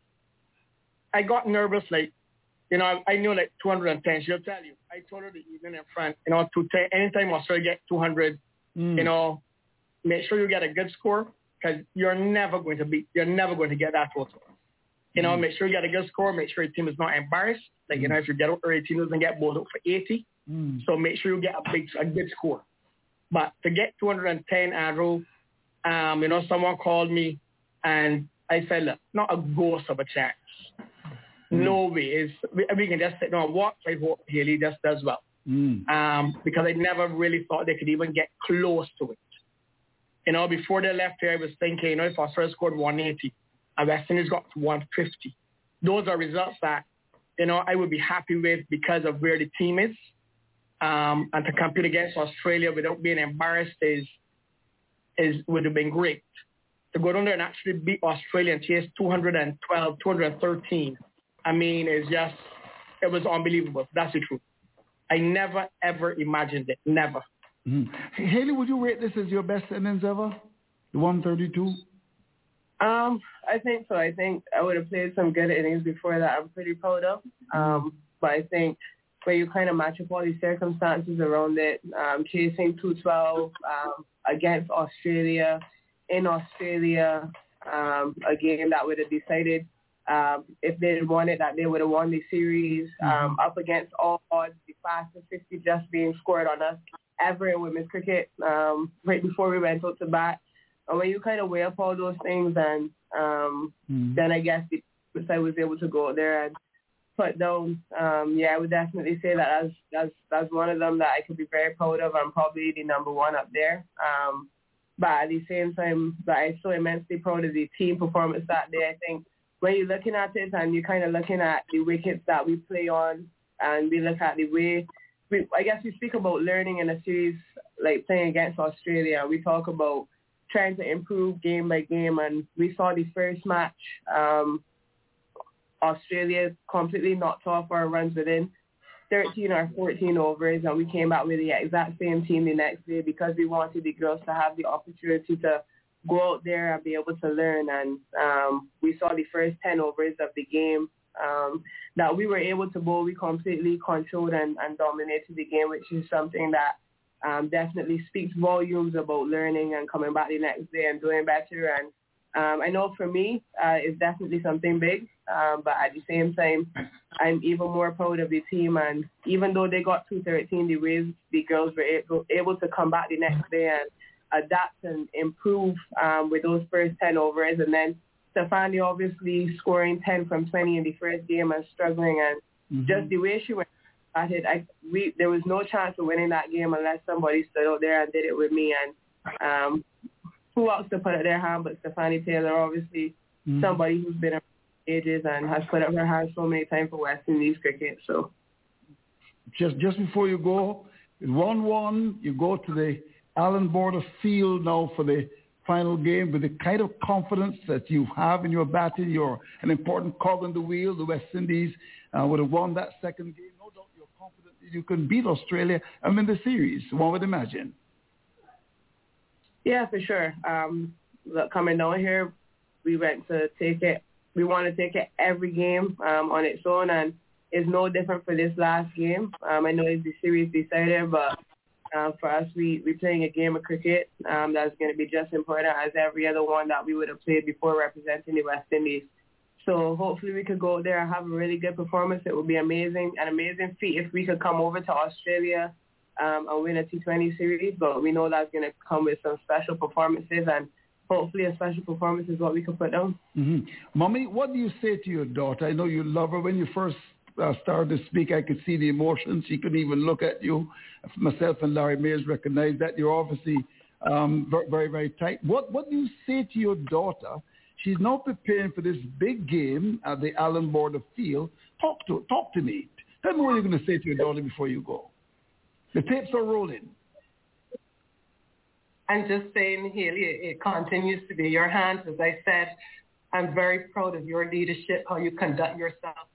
I got nervous, like, you know, I, I knew like 210. She'll tell you. I told her the evening in front, you know, to take anytime Australia get 200, Mm. you know, make sure you get a good score because you're never going to be, you're never going to get that total. You know, make sure you get a good score. Make sure your team is not embarrassed. Like, you know, if you get or your team doesn't get bowled out for 80, Mm. so make sure you get a big, a good score. But to get 210 Andrew, um, you know, someone called me and I said, look, not a ghost of a chance. No way. It's, we, we can just say, no, what I hope Haley just does well. Mm. Um, because I never really thought they could even get close to it. You know, before they left here, I was thinking, you know, if Australia scored 180 and West Indies got 150, those are results that, you know, I would be happy with because of where the team is. Um, and to compete against Australia without being embarrassed is, is would have been great. To go down there and actually beat Australia and chase 212, 213, I mean, it's just, it was unbelievable. That's the truth. I never, ever imagined it. Never. Mhm. Haley, would you rate this as your best innings ever? The 132? Um, I think so. I think I would have played some good innings before that. I'm pretty proud of. Um, but I think where you kind of match up all these circumstances around it, um, chasing 212 um, against Australia, in Australia, um, a game that would have decided um, if they had won it, that they would have won the series um, up against all odds, the fastest 50 just being scored on us ever in women's cricket um, right before we went out to bat. And when you kind of weigh up all those things, and um, Mm. then I guess the I was able to go out there and put down. Um, yeah, I would definitely say that as as as one of them that I could be very proud of. I'm probably the number one up there. Um, but at the same time, that I'm so immensely proud of the team performance that day. I think when you're looking at it and you're kind of looking at the wickets that we play on, and we look at the way we, I guess we speak about learning in a series like playing against Australia. We talk about trying to improve game by game, and we saw the first match. Um, Australia completely knocked off our runs within 13 or 14 overs, and we came out with the exact same team the next day because we wanted the girls to have the opportunity to go out there and be able to learn. And um, we saw the first 10 overs of the game um, that we were able to bowl. We completely controlled and, and dominated the game, which is something that um, definitely speaks volumes about learning and coming back the next day and doing better. And um, I know for me, uh, it's definitely something big. Um, but at the same time, I'm even more proud of the team. And even though they got 213, the the girls were able, able to come back the next day and adapt and improve um, with those first 10 overs. And then Stafanie obviously scoring 10 from 20 in the first game and struggling. And mm-hmm. just the way she went at it, I, we, there was no chance of winning that game unless somebody stood out there and did it with me. And um, who else to put it their hand but Stafanie Taylor, obviously mm-hmm. somebody who's been ages and has put up her hand so many times for West Indies cricket. So just just before you go, one one, you go to the Allan Border Field now for the final game with the kind of confidence that you have in your batting. You're an important cog in the wheel. The West Indies uh, would have won that second game. No doubt you're confident that you can beat Australia and win the series. One would imagine. Yeah, for sure. Um, coming down here, we went to take it we want to take it every game um, on its own, and it's no different for this last game. Um, I know it's the series decided, but uh, for us, we we playing a game of cricket um, that's going to be just important as every other one that we would have played before representing the West Indies. So hopefully we could go out there and have a really good performance. It would be amazing, an amazing feat if we could come over to Australia um, and win a T20 series. But we know that's going to come with some special performances and hopefully a special performance is what we can put down. Mm-hmm. Mommy, what do you say to your daughter? I know you love her. When you first uh, started to speak, I could see the emotions. She couldn't even look at you. Myself and Larry Mayers recognized that. You're obviously um, very, very tight. What, what do you say to your daughter? She's now preparing for this big game at the Allan Border Field. Talk to talk to me. Tell me what you're going to say to your daughter before you go. The tapes are rolling. I'm just saying, Haley, it continues to be your hands. As I said, I'm very proud of your leadership, how you conduct yourself.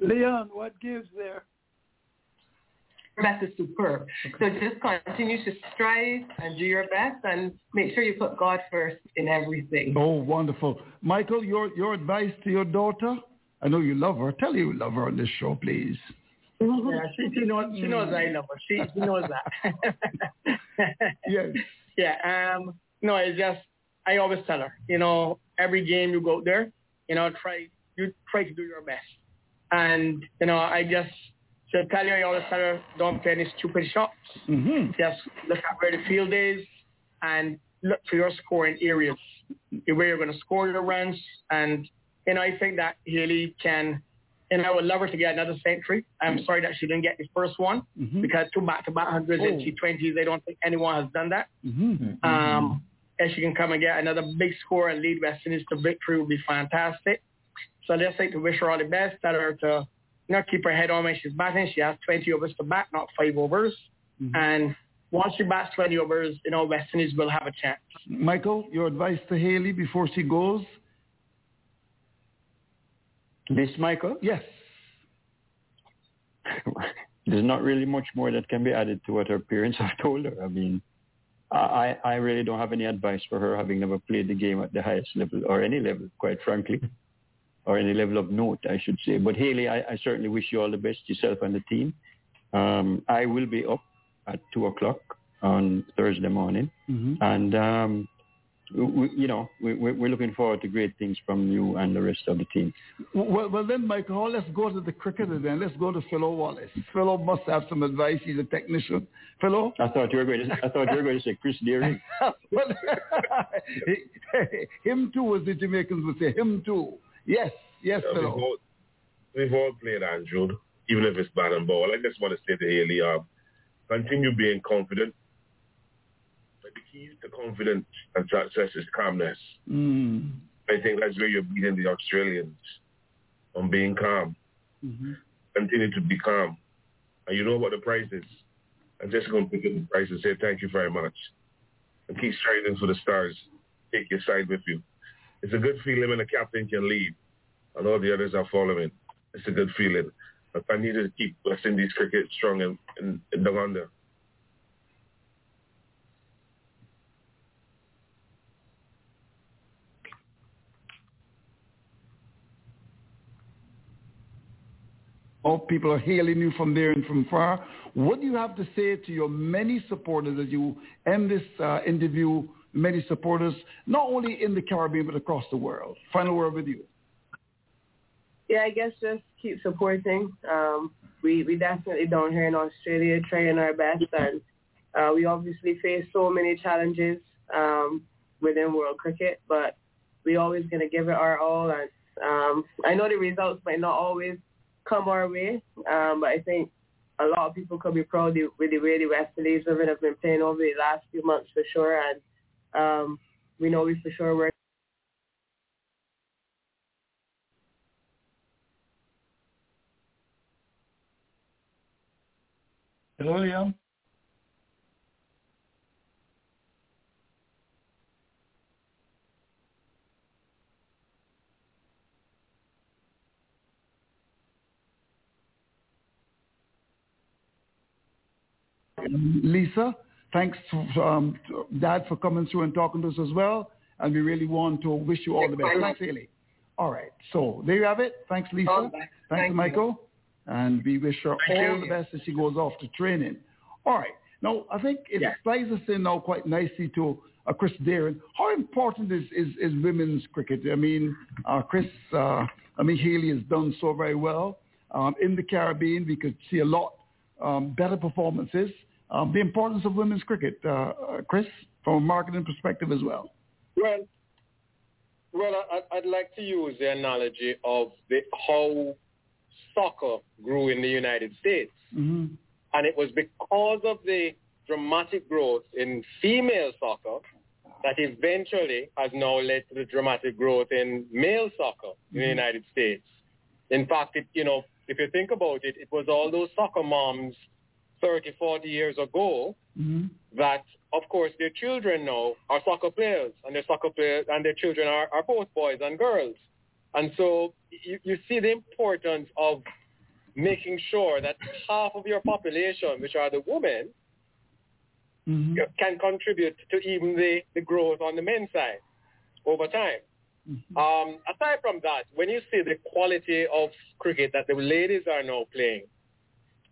Leon, what gives there? best is superb. So just continue to strive and do your best and make sure you put God first in everything. Oh, wonderful. Michael, your, your advice to your daughter? I know you love her. Tell her you love her on this show, please. [laughs] Yeah, she, she knows she knows I love her. She, she knows that. [laughs] yes. Yeah. Um. No, it's just I always tell her, you know, every game you go there, you know, try you try to do your best, and you know, I just so tell you, I always tell her, don't play any stupid shots. Mm-hmm. Just look at where the field is and look for your scoring areas, where you're going to score your runs. And, you know, I think that Haley can, and I would love her to get another century. I'm sorry that she didn't get the first one mm-hmm. because two back-to-back hundreds oh. in T20s, I don't think anyone has done that. Mm-hmm. Um, if she can come and get another big score and lead West Indies to victory would be fantastic. So I'd just like to wish her all the best, tell her to you know, keep her head on when she's batting. She has 20 overs to bat, not five overs. Mm-hmm. And once she bats 20 overs, you know, West Indies will have a chance. Michael, your advice to Haley before she goes? This Michael? Yes. [laughs] There's not really much more that can be added to what her parents [laughs] have told her. I mean, I, I really don't have any advice for her having never played the game at the highest level or any level, quite frankly or any level of note, I should say. But Haley, I, I certainly wish you all the best, yourself and the team. Um, I will be up at 2 o'clock on Thursday morning. Mm-hmm. And, um, we, you know, we, we're looking forward to great things from you and the rest of the team. Well, well then, Michael, let's go to the cricketer then. Let's go to Philo Wallace. Philo must have some advice. He's a technician. Philo? I thought you were going to, I thought you were going to say Chris Dehring. [laughs] well, [laughs] [laughs] him too, as the Jamaicans would say. Him too. Yes, yes, yeah, we've, all, we've all played Andrew, even if it's bad and ball. I just want to say to Haley, uh, continue being confident. But the key to confidence and success is calmness. Mm. I think that's where you're beating the Australians on being calm. Mm-hmm. Continue to be calm. And you know what the price is. I'm just going to pick up the price and say thank you very much. And keep striving for the stars. Take your side with you it's a good feeling when the captain can lead and all the others are following. It's a good feeling. But I need to keep West Indies cricket strong in, in, in the under. All people are hailing you from there and from far. What do you have to say to your many supporters as you end this uh, interview? Many supporters, not only in the Caribbean but across the world. Final word with you. Yeah, I guess just keep supporting. Um, we we definitely down here in Australia trying our best, and uh, we obviously face so many challenges um, within world cricket, but we're always gonna give it our all. And um, I know the results might not always come our way. Um, but I think a lot of people could be proud with the way the West Indies women have been playing over the last few months for sure. And um, we know we for sure work. Hello, Liam. Lisa, thanks, um, Dad, for coming through and talking to us as well. And we really want to wish you all the best. Thanks, Haley. All right. So there you have it. Thanks, Lisa. Oh, thanks, thanks Michael. And we wish her Thank all you. the best as she goes off to training. All right. Now, I think it yeah. ties us in now quite nicely to uh, Chris Dehring. How important is, is, is women's cricket? I mean, uh, Chris, uh, I mean, Haley has done so very well. Um, in the Caribbean, we could see a lot um, better performances um, the importance of women's cricket, uh, uh, Chris, from a marketing perspective as well. Well, well, I, would like to use the analogy of the, how soccer grew in the United States. Mm-hmm. And it was because of the dramatic growth in female soccer that eventually has now led to the dramatic growth in male soccer in mm-hmm. the United States. In fact, it, you know, if you think about it, it was all those soccer moms 30, 40 years ago mm-hmm. that, of course, their children now are soccer players, and their soccer players and their children are, are both boys and girls. And so you, you see the importance of making sure that half of your population, which are the women, mm-hmm. can contribute to even the, the growth on the men's side over time. Mm-hmm. Um, aside from that, when you see the quality of cricket that the ladies are now playing,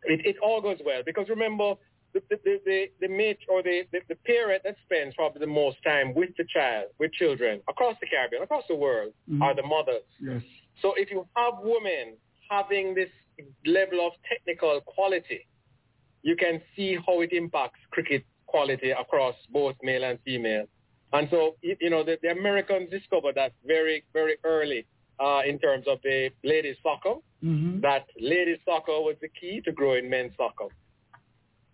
it, it all goes well because remember the the the, the mate or the, the, the parent that spends probably the most time with the child, with children across the Caribbean, across the world, mm-hmm. are the mothers. Yes. So if you have women having this level of technical quality, you can see how it impacts cricket quality across both male and female. And so, you know, the, the Americans discovered that very, very early uh, in terms of the ladies soccer, mm-hmm. that ladies soccer was the key to growing men's soccer.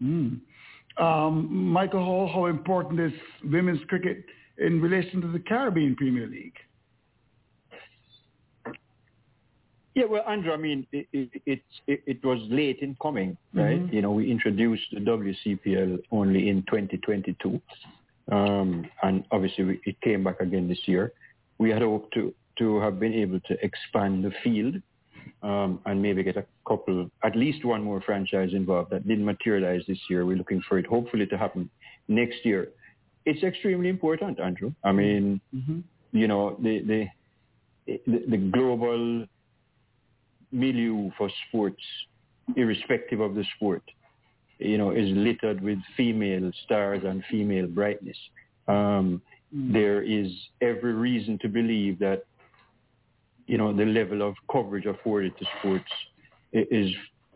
Mm. Um, Michael Hall, how important is women's cricket in relation to the Caribbean Premier League? Yeah, well, Andrew, I mean, it, it, it, it was late in coming, right? Mm-hmm. You know, we introduced the WCPL only in 2022. Um, and obviously we, it came back again this year. We had hoped to to have been able to expand the field um, and maybe get a couple, at least one more franchise involved. That didn't materialize this year. We're looking for it hopefully to happen next year. It's extremely important, Andrew. I mean, mm-hmm. you know, the, the, the, the global milieu for sports, irrespective of the sport, you know, is littered with female stars and female brightness. Um, mm. There is every reason to believe that you know, the level of coverage afforded to sports is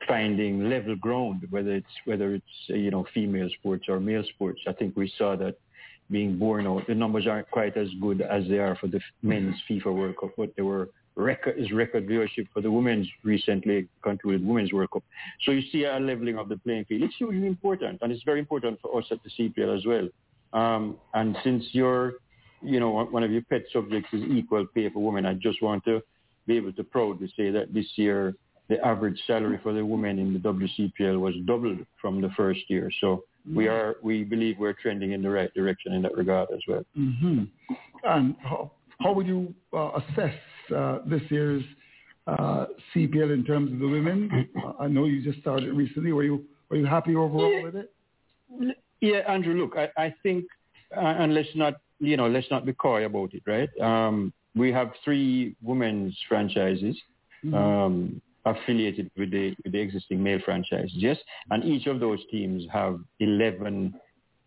finding level ground, whether it's whether it's you know female sports or male sports. I think we saw that being borne out. The numbers aren't quite as good as they are for the men's FIFA World Cup, but they were record is record viewership for the women's recently concluded women's World Cup. So you see a leveling of the playing field. It's hugely important, and it's very important for us at the CPL as well. Um, and since you're you know, one of your pet subjects is equal pay for women. I just want to be able to proudly say that this year the average salary for the women in the WCPL was doubled from the first year. So mm-hmm. we are, we believe we're trending in the right direction in that regard as well. Mm-hmm. And how would you uh, assess uh, this year's uh, CPL in terms of the women? [coughs] I know you just started recently. Were you were you happy overall yeah. with it? Yeah, Andrew. Look, I, I think, and let's not you know let's not be coy about it, right? Um, we have three women's franchises. Mm-hmm. Um, affiliated with the, with the existing male franchises, yes, and each of those teams have 11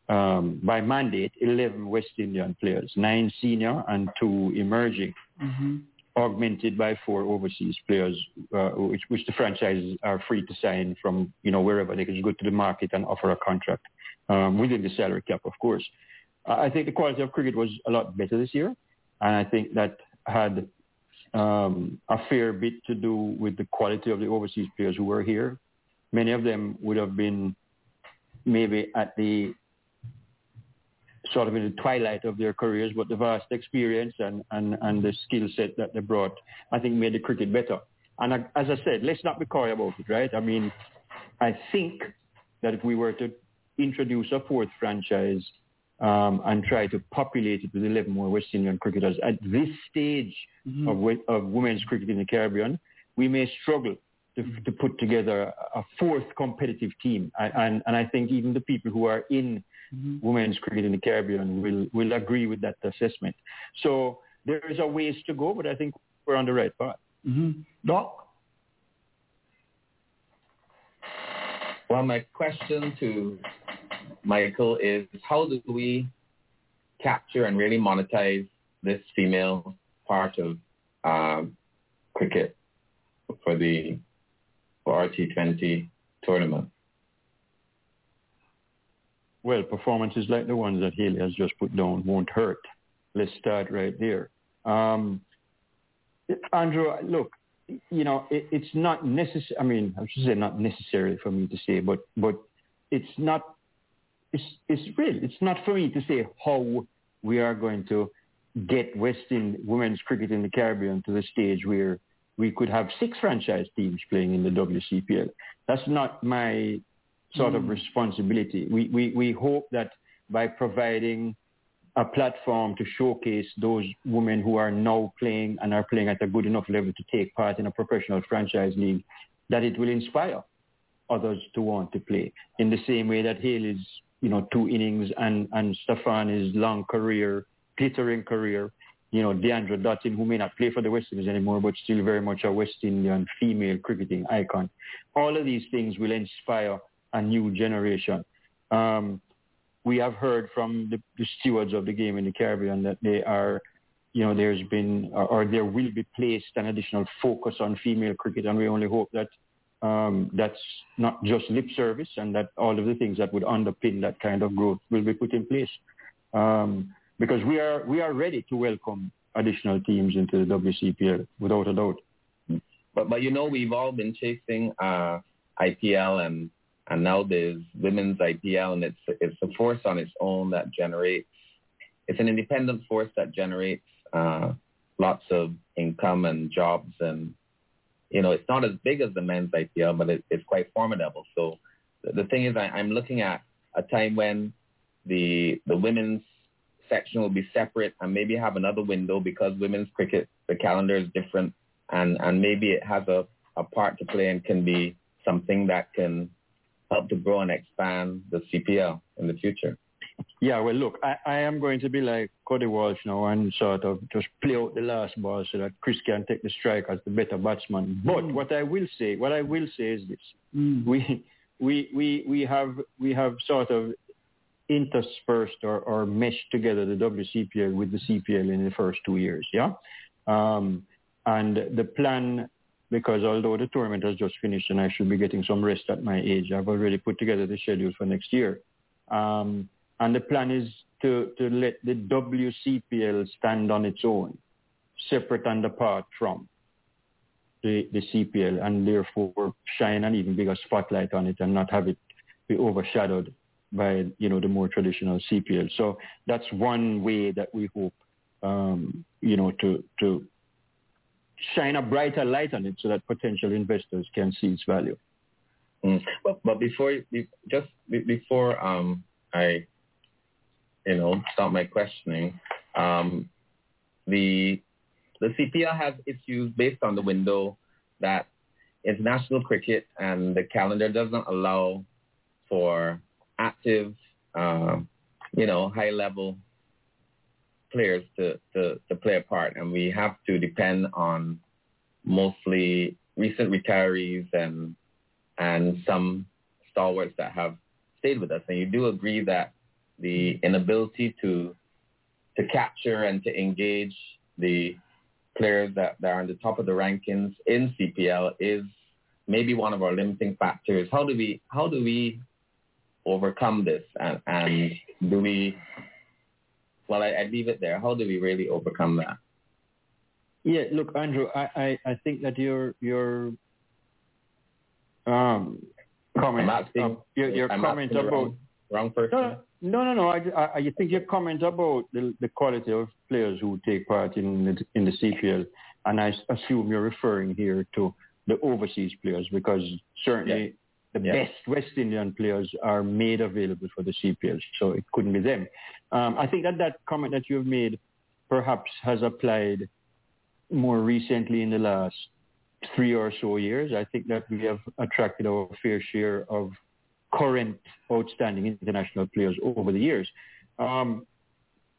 um, by mandate 11 West Indian players, nine senior and two emerging, mm-hmm. augmented by four overseas players, uh, which, which the franchises are free to sign from, you know, wherever they can go to the market and offer a contract um, within the salary cap, of course. I think the quality of cricket was a lot better this year, and I think that had um, a fair bit to do with the quality of the overseas players who were here. Many of them would have been maybe at the sort of in the twilight of their careers, but the vast experience and, and, and the skill set that they brought, I think made the cricket better. And as I said, let's not be coy about it, right? I mean, I think that if we were to introduce a fourth franchise um, and try to populate it with 11 more West Indian cricketers at this stage mm-hmm. of, of women's cricket in the Caribbean, we may struggle to, to put together a fourth competitive team. And, and, and I think even the people who are in mm-hmm. women's cricket in the Caribbean will, will agree with that assessment. So there is a ways to go, but I think we're on the right path. Mm-hmm. Doc? Well, my question to Michael is how do we capture and really monetize this female part of um, cricket for the for RT20 tournament? Well, performances like the ones that Haley has just put down won't hurt. Let's start right there. Um, Andrew, look, you know, it, it's not necessary. I mean, I should say not necessary for me to say, but but it's not. It's it's real. It's not for me to say how we are going to get Western women's cricket in the Caribbean to the stage where we could have six franchise teams playing in the WCPL. That's not my sort mm. of responsibility. We, we, we hope that by providing a platform to showcase those women who are now playing and are playing at a good enough level to take part in a professional franchise league, that it will inspire others to want to play. In the same way that Haley's, you know, two innings and, and Stafanie's long career, glittering career, you know, Deandra Dottin, who may not play for the West Indies anymore, but still very much a West Indian female cricketing icon. All of these things will inspire a new generation. Um, we have heard from the, the, stewards of the game in the Caribbean that they are, you know, there's been or, or, there will be placed an additional focus on female cricket, and we only hope that um, that's not just lip service, and that all of the things that would underpin that kind of growth will be put in place. Um, because we are we are ready to welcome additional teams into the WCPL without a doubt. But but you know we've all been chasing uh, IPL and and now there's women's IPL, and it's it's a force on its own that generates. It's an independent force that generates uh, lots of income and jobs, and you know it's not as big as the men's IPL, but it, it's quite formidable. So the, thing is, I, I'm looking at a time when the the women's section will be separate and maybe have another window because women's cricket the calendar is different and and maybe it has a a part to play and can be something that can help to grow and expand the CPL in the future? Yeah, well, look, I, I am going to be like Courtney Walsh now and sort of just play out the last ball so that Chris can take the strike as the better batsman. But mm. what I will say, what I will say is this: mm. we we we we have we have sort of interspersed or, or meshed together the WCPL with the CPL in the first two years, yeah. Um, and the plan because although the tournament has just finished and I should be getting some rest at my age, I've already put together the schedule for next year. Um, and the plan is to, to let the WCPL stand on its own, separate and apart from the, the CPL, and therefore shine an even bigger spotlight on it and not have it be overshadowed by, you know, the more traditional CPL. So that's one way that we hope, um, you know, to, to shine a brighter light on it so that potential investors can see its value. Mm. But, but before, just before um, I, you know, start my questioning, um, the the CPL has issues based on the window that international cricket and the calendar does not allow for active, uh, you know, high level players to, to, to play a part. And we have to depend on mostly recent retirees and and some stalwarts that have stayed with us. And you do agree that the inability to to capture and to engage the players that, that are on the top of the rankings in CPL is maybe one of our limiting factors. How do we how do we overcome this and, and do we well I, I leave it there. How do we really overcome that? Yeah, look, Andrew, I, I, I think that your your um comment asking, uh, your, your comment about wrong, wrong person. no no no no. I, I, I think your comment about the, the quality of players who take part in the, in the CPL, and I assume you're referring here to the overseas players because certainly the Yeah. best West Indian players are made available for the CPL, so it couldn't be them. Um, I think that that comment that you've made perhaps has applied more recently in the last three or so years. I think that we have attracted our fair share of current outstanding international players over the years. Um,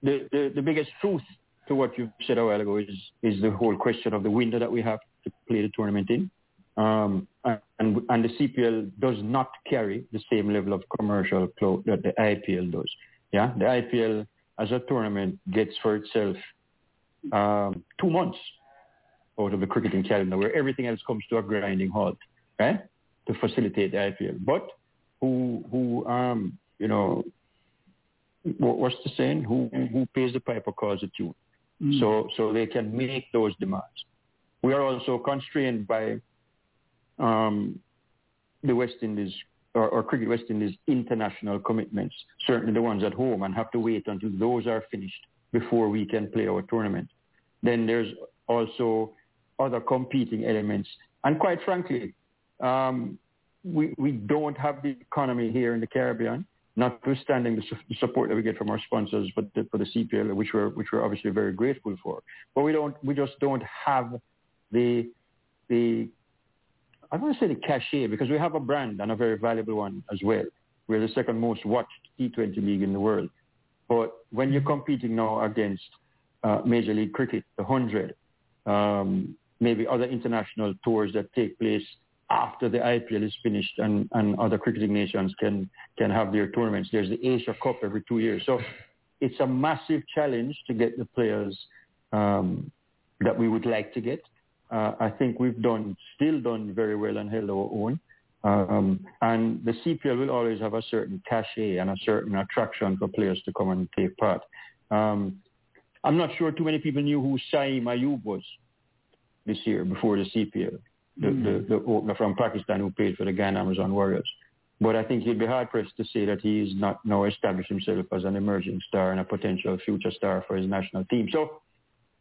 the, the, the biggest truth to what you said a while ago is, is the whole question of the window that we have to play the tournament in. Um, and, and the CPL does not carry the same level of commercial clout that the IPL does. Yeah, the IPL as a tournament gets for itself um, two months out of the cricketing calendar where everything else comes to a grinding halt, right? To facilitate the IPL. But who, who, um, you know, what, what's the saying? Who, who pays the piper calls the tune. So, so they can make those demands. We are also constrained by um, the West Indies or, or Cricket West Indies international commitments, certainly the ones at home, and have to wait until those are finished before we can play our tournament. Then there's also other competing elements. And quite frankly, um, we, we don't have the economy here in the Caribbean, notwithstanding the, su- the support that we get from our sponsors but the, for the CPL, which we're, which we're obviously very grateful for. But we don't, we just don't have the, the, I don't want to say the cachet because we have a brand and a very valuable one as well. We're the second most watched T20 league in the world. But when you're competing now against uh, Major League Cricket, the 100, um, maybe other international tours that take place after the IPL is finished and, and other cricketing nations can, can have their tournaments. There's the Asia Cup every two years. So it's a massive challenge to get the players um, that we would like to get. Uh, I think we've done, still done very well and held our own. Um, and the CPL will always have a certain cachet and a certain attraction for players to come and take part. Um, I'm not sure too many people knew who Saim Ayub was this year before the CPL, the, the, mm-hmm. the opener from Pakistan who played for the Guyana Amazon Warriors. But I think he'd be hard pressed to say that he is not now established himself as an emerging star and a potential future star for his national team. So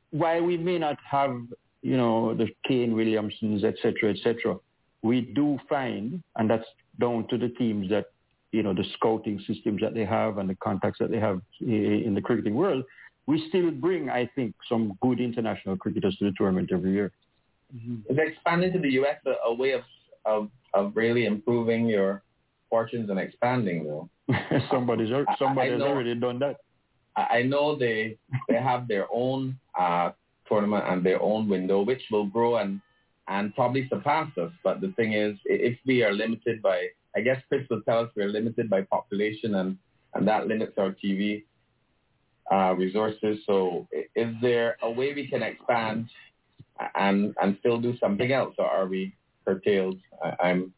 while we may not have, you know, the Kane Williamsons, et cetera, et cetera, we do find, and that's down to the teams that, you know, the scouting systems that they have and the contacts that they have in the cricketing world, we still bring, I think, some good international cricketers to the tournament every year. Is expanding to the U.S. a, a way of, of of really improving your fortunes and expanding, though? [laughs] Somebody's al- somebody I has know- already done that. I I know they they have their own uh, tournament and their own window, which will grow and and probably surpass us. But the thing is, if we are limited by, I guess Chris will tell us we're limited by population, and and that limits our TV uh, resources. So, is there a way we can expand and and still do something else, or are we curtailed? I, I'm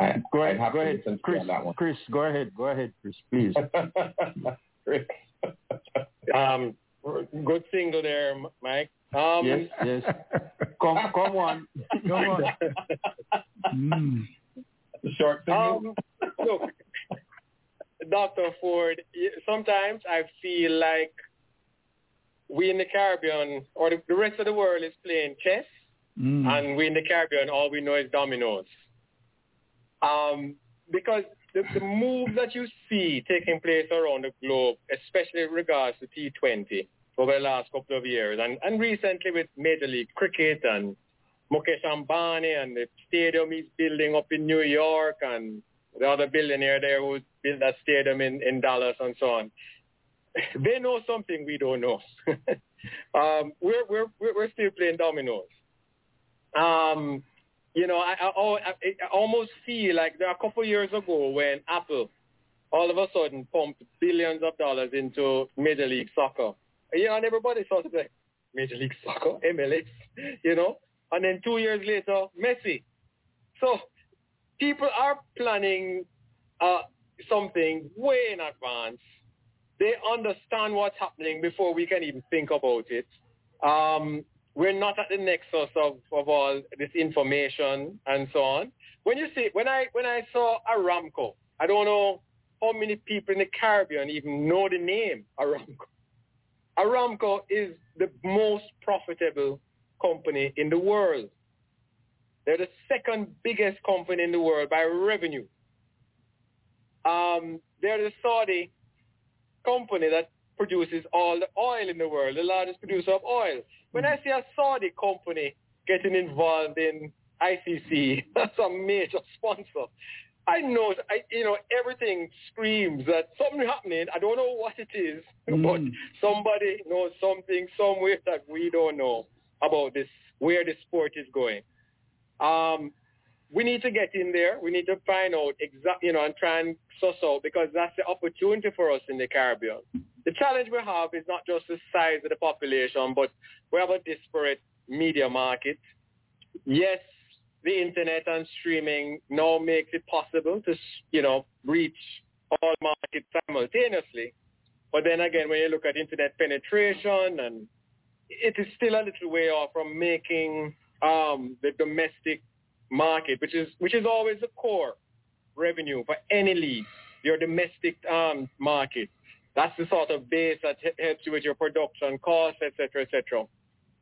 I, Go I'd ahead, have go to ahead, listen to you Chris. on that one. Chris, go ahead, go ahead, Chris, please. [laughs] Chris. [laughs] Um, good single there, Mike. Um, yes, yes. Come, come on, [laughs] come on. Mm. Short Um, look, Dr. Forde, sometimes I feel like we in the Caribbean or the, the rest of the world is playing chess, Mm. and we in the Caribbean, all we know is dominoes. Um, because the, the moves that you see taking place around the globe, especially in regards to T20, over the last couple of years, and, and recently with Major League Cricket and Mukesh Ambani and the stadium he's building up in New York and the other billionaire there who built that stadium in, in Dallas and so on. [laughs] They know something we don't know. [laughs] um, we're, we're, we're still playing dominoes. Um, you know, I, I, I, I almost feel like there a couple of years ago when Apple all of a sudden pumped billions of dollars into Major League Soccer. You know, and everybody thought like, Major League Soccer, [laughs] MLS, you know? And then two years later, Messi. So people are planning uh, something way in advance. They understand what's happening before we can even think about it. Um, we're not at the nexus of, of all this information and so on. When you see, when I when I saw Aramco, I don't know how many people in the Caribbean even know the name Aramco. Aramco is the most profitable company in the world. They're the second biggest company in the world by revenue. Um, they're the Saudi company that produces all the oil in the world, the largest producer of oil. When I see a Saudi company getting involved in ICC, [laughs] that's a major sponsor. I know, I, you know, everything screams that something happening. I don't know what it is, [laughs] mm. but somebody knows something somewhere that we don't know about this, where the sport is going. Um, we need to get in there. We need to find out exact, you know, and try and suss out because that's the opportunity for us in the Caribbean. The challenge we have is not just the size of the population, but we have a disparate media market. Yes, the internet and streaming now makes it possible to, you know, reach all markets simultaneously. But then again, when you look at internet penetration, and it is still a little way off from making um, the domestic market, which is which is always the core revenue for any league, your domestic um, market. That's the sort of base that helps you with your production costs, et cetera, et cetera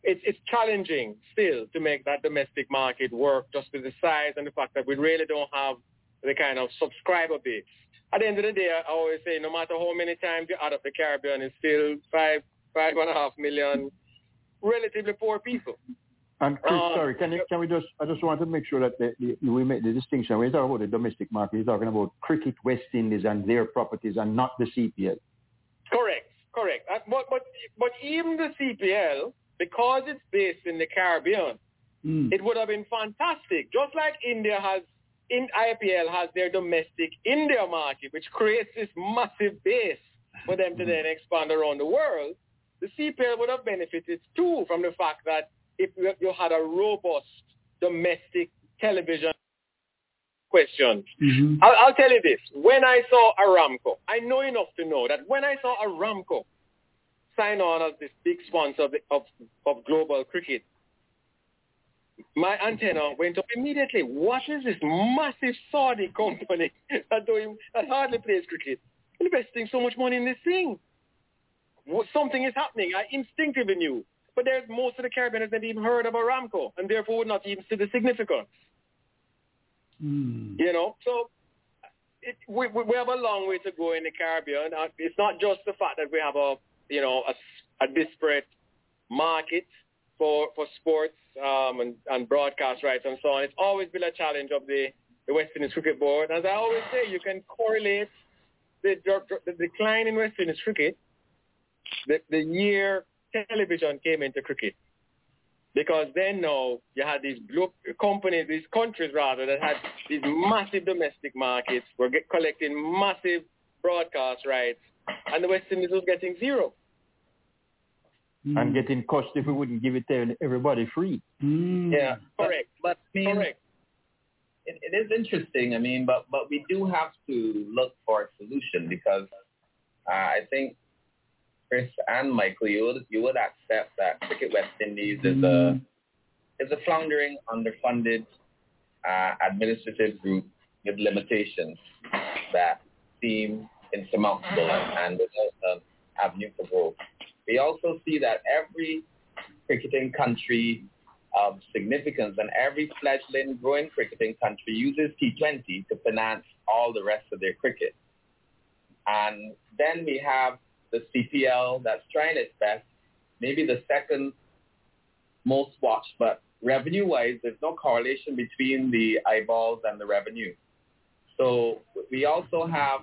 it's, it's challenging still to make that domestic market work just with the size and the fact that we really don't have the kind of subscriber base. At the end of the day, I always say no matter how many times you add up the Caribbean, it's still five, five and a half million relatively poor people. And Chris, um, sorry, can, you, can we just, I just want to make sure that the, the, we make the distinction. When you talk about the domestic market, you're talking about Cricket West Indies and their properties and not the CPL. Correct, correct. Uh, but, but, but even the CPL, because it's based in the Caribbean, mm. it would have been fantastic. Just like India has, in IPL has their domestic India market, which creates this massive base for them to mm. then expand around the world. The CPL would have benefited too from the fact that if you had a robust domestic television question. Mm-hmm. I'll, I'll, tell you this. When I saw Aramco, I know enough to know that when I saw Aramco sign on as this big sponsor of, the, of, of global cricket, my antenna went up immediately. What is this massive Saudi company [laughs] that, doing, that hardly plays cricket investing so much money in this thing? Something is happening. I instinctively knew. But there's most of the Caribbean has never even heard of Aramco and therefore would not even see the significance. Mm. You know, so it, we, we have a long way to go in the Caribbean. Uh, it's not just the fact that we have a you know, a, a disparate market for for sports um, and, and broadcast rights and so on. It's always been a challenge of the, the West Indies Cricket Board. As I always say, you can correlate the, the decline in West Indies cricket the, the year television came into cricket. Because then now you had these blue companies, these countries rather, that had these massive domestic markets, were get, collecting massive broadcast rights and the West Indies was getting zero. Mm. And getting cost if we wouldn't give it to everybody free. Mm. Yeah, correct. But, but I mean, correct. It, it is interesting. I mean, but but we do have to look for a solution because uh, I think Chris and Michael, you would you would accept that Cricket West Indies is a is a floundering, underfunded uh, administrative group with limitations that seem insurmountable and without an avenue for growth. We also see that every cricketing country of significance and every fledgling growing cricketing country uses T20 to finance all the rest of their cricket. And then we have the CPL that's trying its best maybe the second most watched, but revenue-wise, there's no correlation between the eyeballs and the revenue. So we also have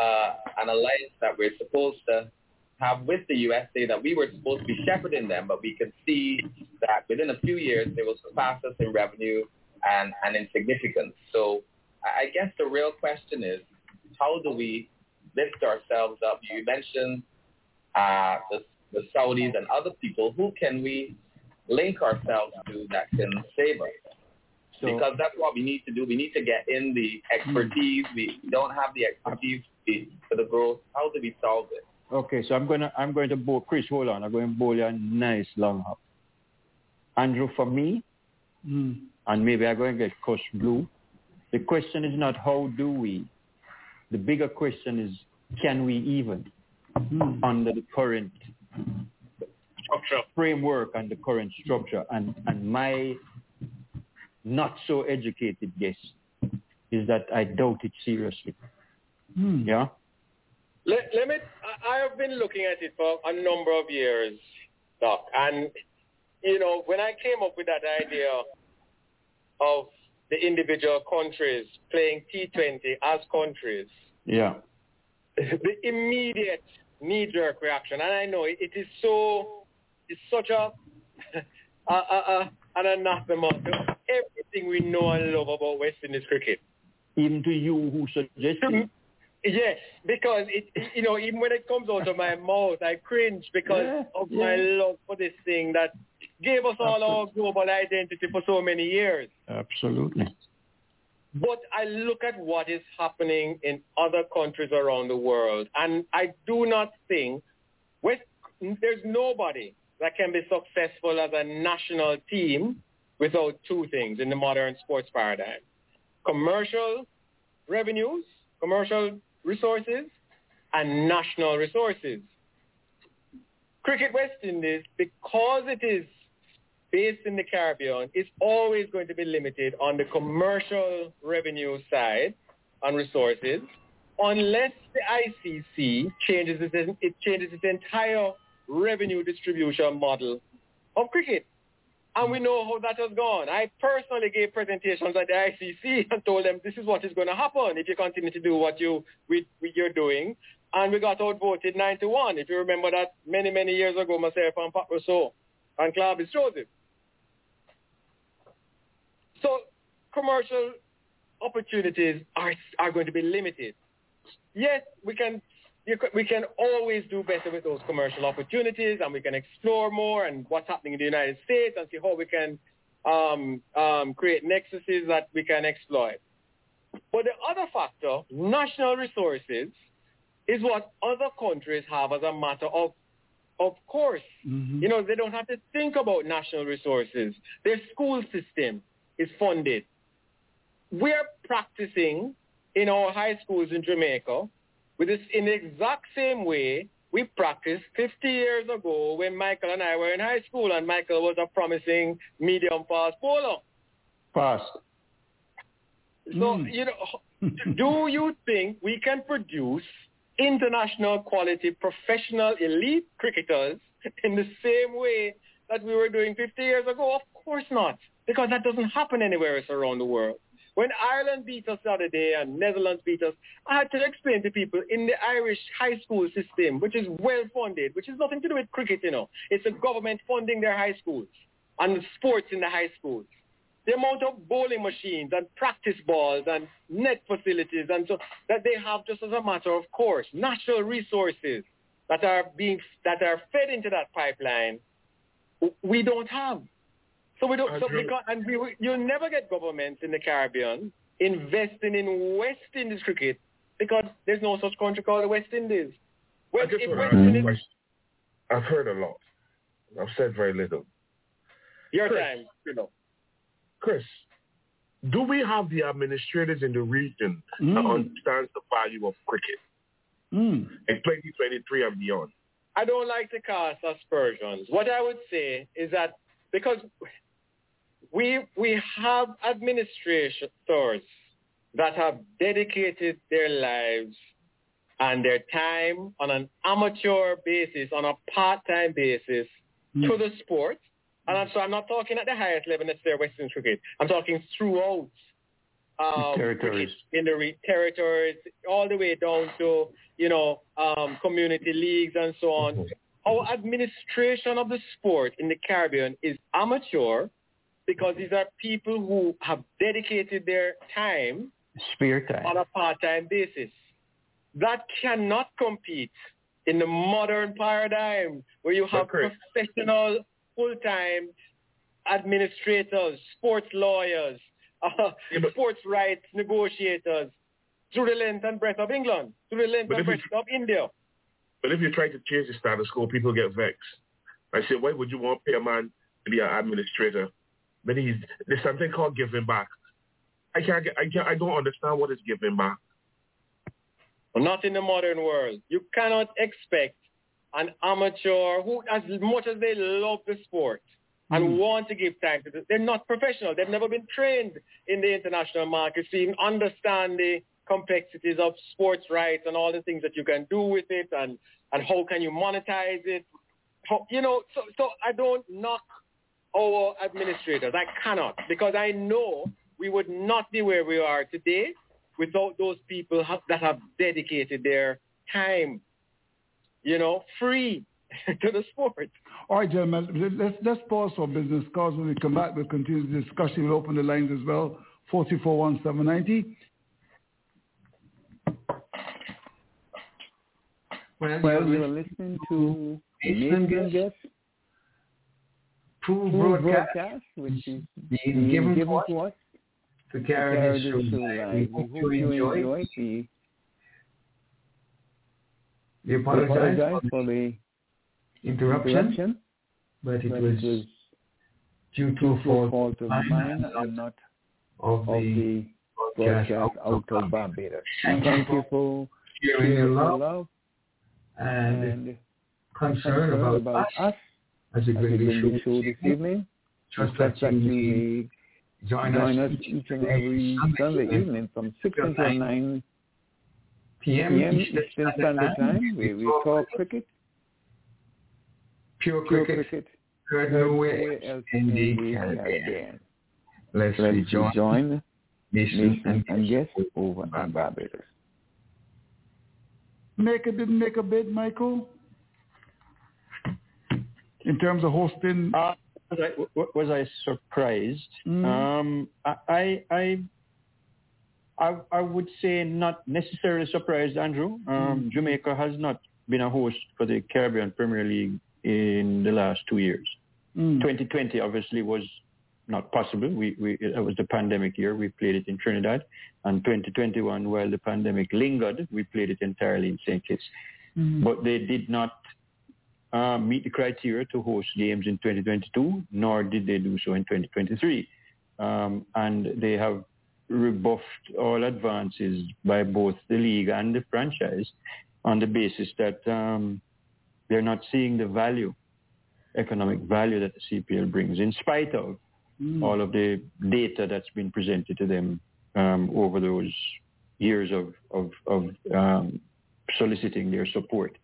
uh, an alliance that we're supposed to have with the USA that we were supposed to be shepherding them, but we can see that within a few years they will surpass us in revenue and, and in significance. So I guess the real question is, how do we lift ourselves up? You mentioned uh, the, the Saudis and other people. Who can we link ourselves to that can save us? So, because that's what we need to do. We need to get in the expertise. We don't have the expertise for the growth. How do we solve it? Okay, so I'm gonna I'm going to bowl Chris, hold on, I'm going to bowl you a nice long hop. Andrew, for me, mm. and maybe I'm going to get Coach Blue. The question is not how do we. The bigger question is can we even mm. under the current structure framework and the current structure and and my not so educated guess is that I doubt it seriously. Mm. Yeah. Let, let me, I have been looking at it for a number of years, Doc, and, you know, when I came up with that idea of the individual countries playing T20 as countries, yeah, [laughs] the immediate knee-jerk reaction, and I know it, it is so, it's such a, [laughs] a, a, a an anathema to everything we know and love about West Indies cricket. Even to you who suggested [laughs] Yes, because it, you know, even when it comes out of my mouth, I cringe because yeah, of yeah. my love for this thing that gave us all our global identity for so many years. Absolutely. But I look at what is happening in other countries around the world, and I do not think West, there's nobody that can be successful as a national team without two things in the modern sports paradigm. Commercial revenues, commercial resources and national resources. Cricket West Indies, because it is based in the Caribbean, is always going to be limited on the commercial revenue side on resources unless the ICC changes its, it changes its entire revenue distribution model of cricket. And we know how that has gone. I personally gave presentations at the ICC and told them this is what is going to happen if you continue to do what you we, we, you're doing. And we got outvoted 9 to 1. If you remember that many, many years ago, myself and Pat Rousseau and Clavis Joseph. So commercial opportunities are, are going to be limited. Yes, we can we can always do better with those commercial opportunities and we can explore more and what's happening in the United States and see how we can um, um, create nexuses that we can exploit. But the other factor, national resources, is what other countries have as a matter of of course. Mm-hmm. You know, they don't have to think about national resources. Their school system is funded. We're practicing in our high schools in Jamaica with this in the exact same way we practiced 50 years ago when Michael and I were in high school and Michael was a promising medium fast bowler. Fast. So, mm. you know, [laughs] do you think we can produce international quality professional elite cricketers in the same way that we were doing 50 years ago? Of course not, because that doesn't happen anywhere else around the world. When Ireland beat us the other day and Netherlands beat us, I had to explain to people in the Irish high school system, which is well funded, which has nothing to do with cricket, you know. It's the government funding their high schools and sports in the high schools. The amount of bowling machines and practice balls and net facilities and so that they have just as a matter of course, natural resources that are being that are fed into that pipeline, we don't have. So we don't. So because, and we, you'll never get governments in the Caribbean investing in West Indies cricket because there's no such country called the West Indies. West, I just want to ask Indies, a question. I've heard a lot. I've said very little. Your Chris, time, you know. Chris, do we have the administrators in the region mm. that understands the value of cricket mm. in 2023 and beyond? I don't like to cast aspersions. What I would say is that because we we have administrators that have dedicated their lives and their time on an amateur basis, on a part-time basis mm. to the sport. And I'm, so I'm not talking at the highest level necessarily Western cricket. I'm talking throughout um, territories. in the re- territories, all the way down to, you know, um, community leagues and so on. Mm-hmm. Our administration of the sport in the Caribbean is amateur because these are people who have dedicated their time Spare time. on a part-time basis. That cannot compete in the modern paradigm where you have professional full-time administrators, sports lawyers, [laughs] uh, sports rights negotiators through the length and breadth of England, through the length and breadth of India. But if you try to change the status quo, people get vexed. I say, why would you want to pay a man to be an administrator? But he's there's something called giving back. I can't, I can't, I don't understand what is giving back. Well, not in the modern world. You cannot expect an amateur who, as much as they love the sport and mm. want to give time to this, they're not professional. They've never been trained in the international market to even understand the complexities of sports rights and all the things that you can do with it and, and how can you monetize it. How, you know, so, so I don't knock our administrators. I cannot because I know we would not be where we are today without those people have, that have dedicated their time, you know, free [laughs] to the sport. All right, gentlemen, let's, let's pause for business calls. When we come back, we'll continue the discussion. We'll open the lines as well, 441-790. Well, well you're listening to American Guest True broadcast, broadcast, which is being given, given to us to carry this show. We hope you enjoy. enjoy the, we apologize, apologize for the interruption, interruption but it but was, was due to a fault, of mine and not of, of the the broadcast out out of Barbados. Thank, Thank you you for sharing your love, love and, and concern concern about, about us us as a great show this evening. Just Just that you you may may join, join us each and every Sunday evening from 6 until 9 p.m. Eastern Standard Time, where we talk cricket, pure cricket, heard nowhere else in the Caribbean. Let's Let's rejoin join nation nation and guests guests over in Barbados. Make a didn't make a bid, Michael? In terms of hosting? Uh, was, I, was I surprised? Mm. Um, I, I, I, I would say not necessarily surprised, Andrew. Um, Mm. Jamaica has not been a host for the Caribbean Premier League in the last two years. Mm. 2020 obviously was not possible. We, we, it was the pandemic year. We played it in Trinidad. And 2021, while the pandemic lingered, we played it entirely in St. Kitts. Mm. But they did not uh, meet the criteria to host games in 2022, nor did they do so in 2023. Um, and they have rebuffed all advances by both the league and the franchise on the basis that um, they're not seeing the value, economic value that the CPL brings, in spite of Mm. all of the data that's been presented to them um, over those years of, of, of um, soliciting their support.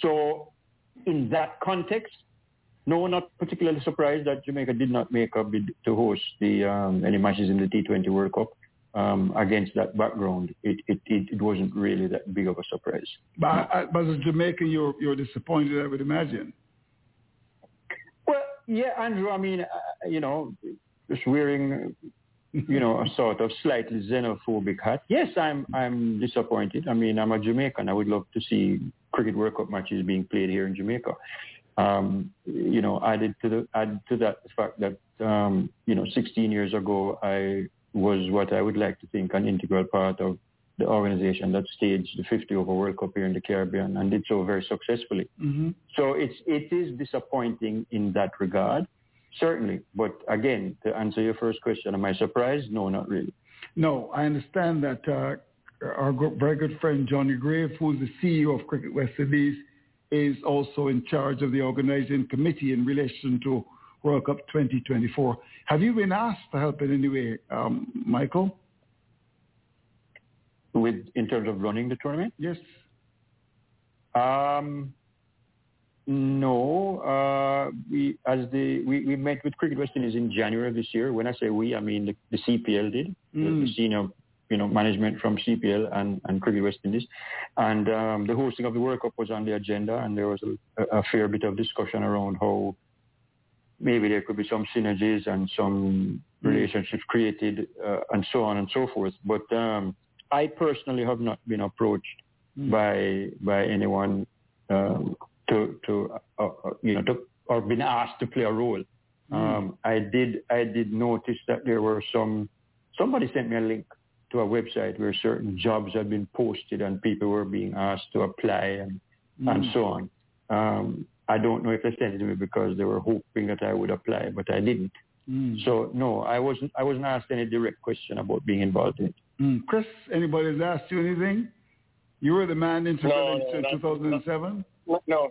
So in that context, no, not particularly surprised that Jamaica did not make a bid to host the um, any matches in the T20 World Cup. Um, against that background, it, it, it, it wasn't really that big of a surprise. But, but as a Jamaican, you're, you're disappointed, I would imagine. Well, yeah, Andrew, I mean, uh, you know, just wearing, you know, a sort of slightly xenophobic hat. Yes, I'm, I'm disappointed. I mean, I'm a Jamaican. I would love to see cricket World Cup matches being played here in Jamaica. Um, you know, added to the, added to that the fact that, um, you know, 16 years ago, I was what I would like to think an integral part of the organization that staged the 50 over World Cup here in the Caribbean and did so very successfully. Mm-hmm. So it's it is disappointing in that regard, certainly. But again, to answer your first question, am I surprised? No, not really. No, I understand that uh, our go- very good friend Johnny Grave, who is the CEO of Cricket West Indies, is also in charge of the organizing committee in relation to World Cup 2024. Have you been asked to help in any way, um, Michael? With in terms of running the tournament? Yes. Um, no, uh, we as the we, we met with Cricket West Indies in January of this year. When I say we, I mean the, the CPL did, mm. the, the, senior you know management from CPL and, and Cricket West Indies, and um, the hosting of the World Cup was on the agenda, and there was a, a fair bit of discussion around how maybe there could be some synergies and some mm. relationships created, uh, and so on and so forth. But um, I personally have not been approached mm. by by anyone. Um, to to uh, uh, you know to or been asked to play a role. Mm. Um, I did I did notice that there were some somebody sent me a link to a website where certain jobs had been posted and people were being asked to apply and mm. and so on. Um, I don't know if they sent it to me because they were hoping that I would apply, but I didn't. Mm. So no, I wasn't I wasn't asked any direct question about being involved in it. Mm. Chris, anybody's asked you anything? You were the man in no, no, 2007? No, no,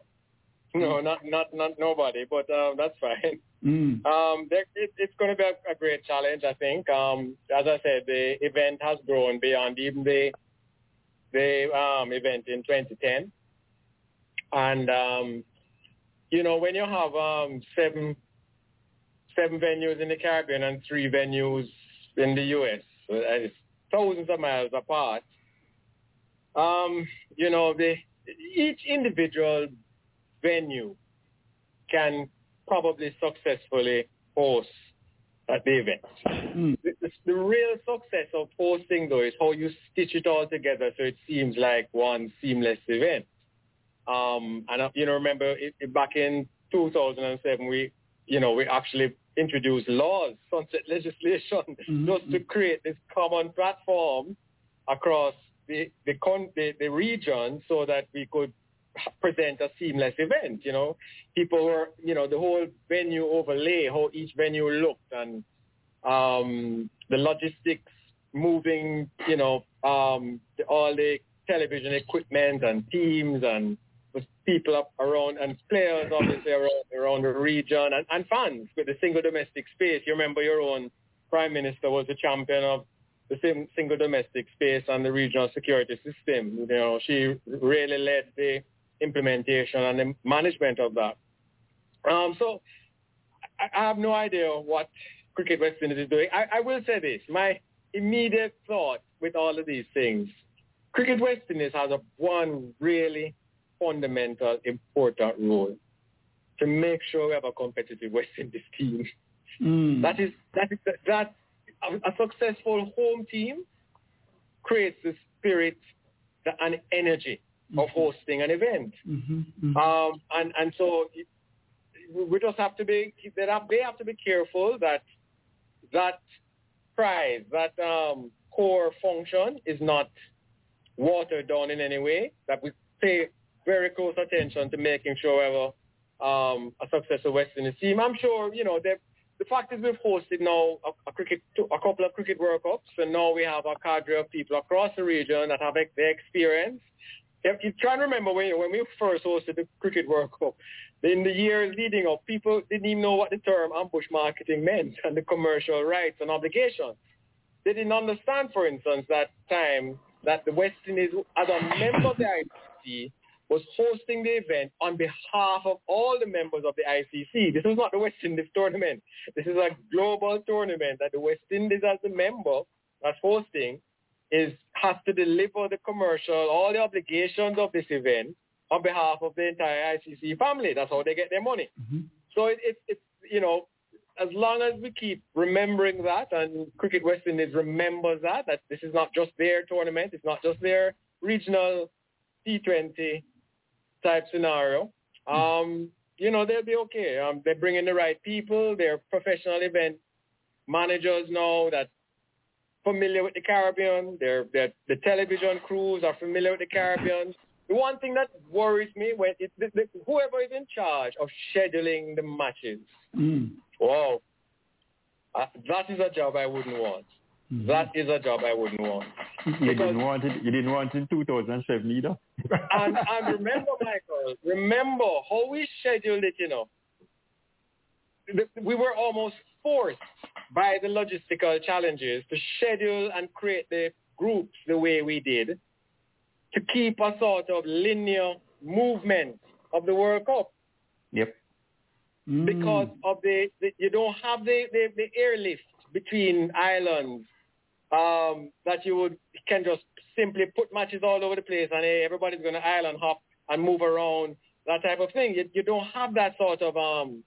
not not not nobody, but um, that's fine. Mm. Um, it, it's going to be a, a, great challenge, I think. Um, as I said, the event has grown beyond even the the um, event in 2010, and um, you know when you have um, seven seven venues in the Caribbean and three venues in the U.S., so it's thousands of miles apart. Um, you know, the each individual venue can probably successfully host at the event. Mm. The, the, real success of hosting though is how you stitch it all together so it seems like one seamless event. Um, and uh, you know, remember it, it, back in 2007, we, you know, we actually introduced laws, [laughs] sunset legislation, mm-hmm. just to create this common platform across the the, con- the the region so that we could present a seamless event. You know, people were, you know, the whole venue overlay, how each venue looked, and um, the logistics moving, you know, um, the, all the television equipment and teams and people up around and players obviously around, around the region and, and fans with the single domestic space. You remember your own prime minister was the champion of the same single domestic space and the regional security system. You know, she really led the implementation and the management of that. Um, so I, I, have no idea what Cricket West Indies is doing. I, I, will say this. My immediate thought with all of these things, Cricket West Indies has a one really fundamental, important role to make sure we have a competitive West Indies team. Mm. That is that is that a, a successful home team creates the spirit and energy of mm-hmm. hosting an event. Mm-hmm, mm-hmm. Um, and, and so we just have to be, they have, they have to be careful that that prize, that um, core function is not watered down in any way, that we pay very close attention to making sure we have a, um, a successful West Indies team. I'm sure, you know, the fact is we've hosted now a, a, cricket, a couple of cricket World Cups, and now we have a cadre of people across the region that have the experience if you try to remember when, when we first hosted the Cricket World Cup, in the years leading up, people didn't even know what the term ambush marketing meant and the commercial rights and obligations. They didn't understand, for instance, that time that the West Indies, as a member of the ICC, was hosting the event on behalf of all the members of the ICC. This was not the West Indies tournament. This is a global tournament that the West Indies as a member was hosting is has to deliver the commercial, all the obligations of this event on behalf of the entire ICC family. That's how they get their money. Mm-hmm. So it, it, it's, you know, as long as we keep remembering that and Cricket West Indies remembers that, that this is not just their tournament, it's not just their regional T20 type scenario, mm-hmm. um, you know, they'll be okay. Um, they're bringing the right people. They're professional event managers now that familiar with the Caribbean. The television crews are familiar with the Caribbean. The one thing that worries me when it, the, the, whoever is in charge of scheduling the matches, mm. wow, uh, that is a job I wouldn't want. Mm-hmm. That is a job I wouldn't want. You didn't want it. You didn't want it in 2007 either. and, [laughs] and remember, Michael, remember how we scheduled it. You know, we were almost forced by the logistical challenges to schedule and create the groups the way we did to keep a sort of linear movement of the World Cup. Yep. Because of the, the you don't have the, the, the airlift between islands um, that you would can just simply put matches all over the place and hey, everybody's going to island hop and move around that type of thing. You, you don't have that sort of um,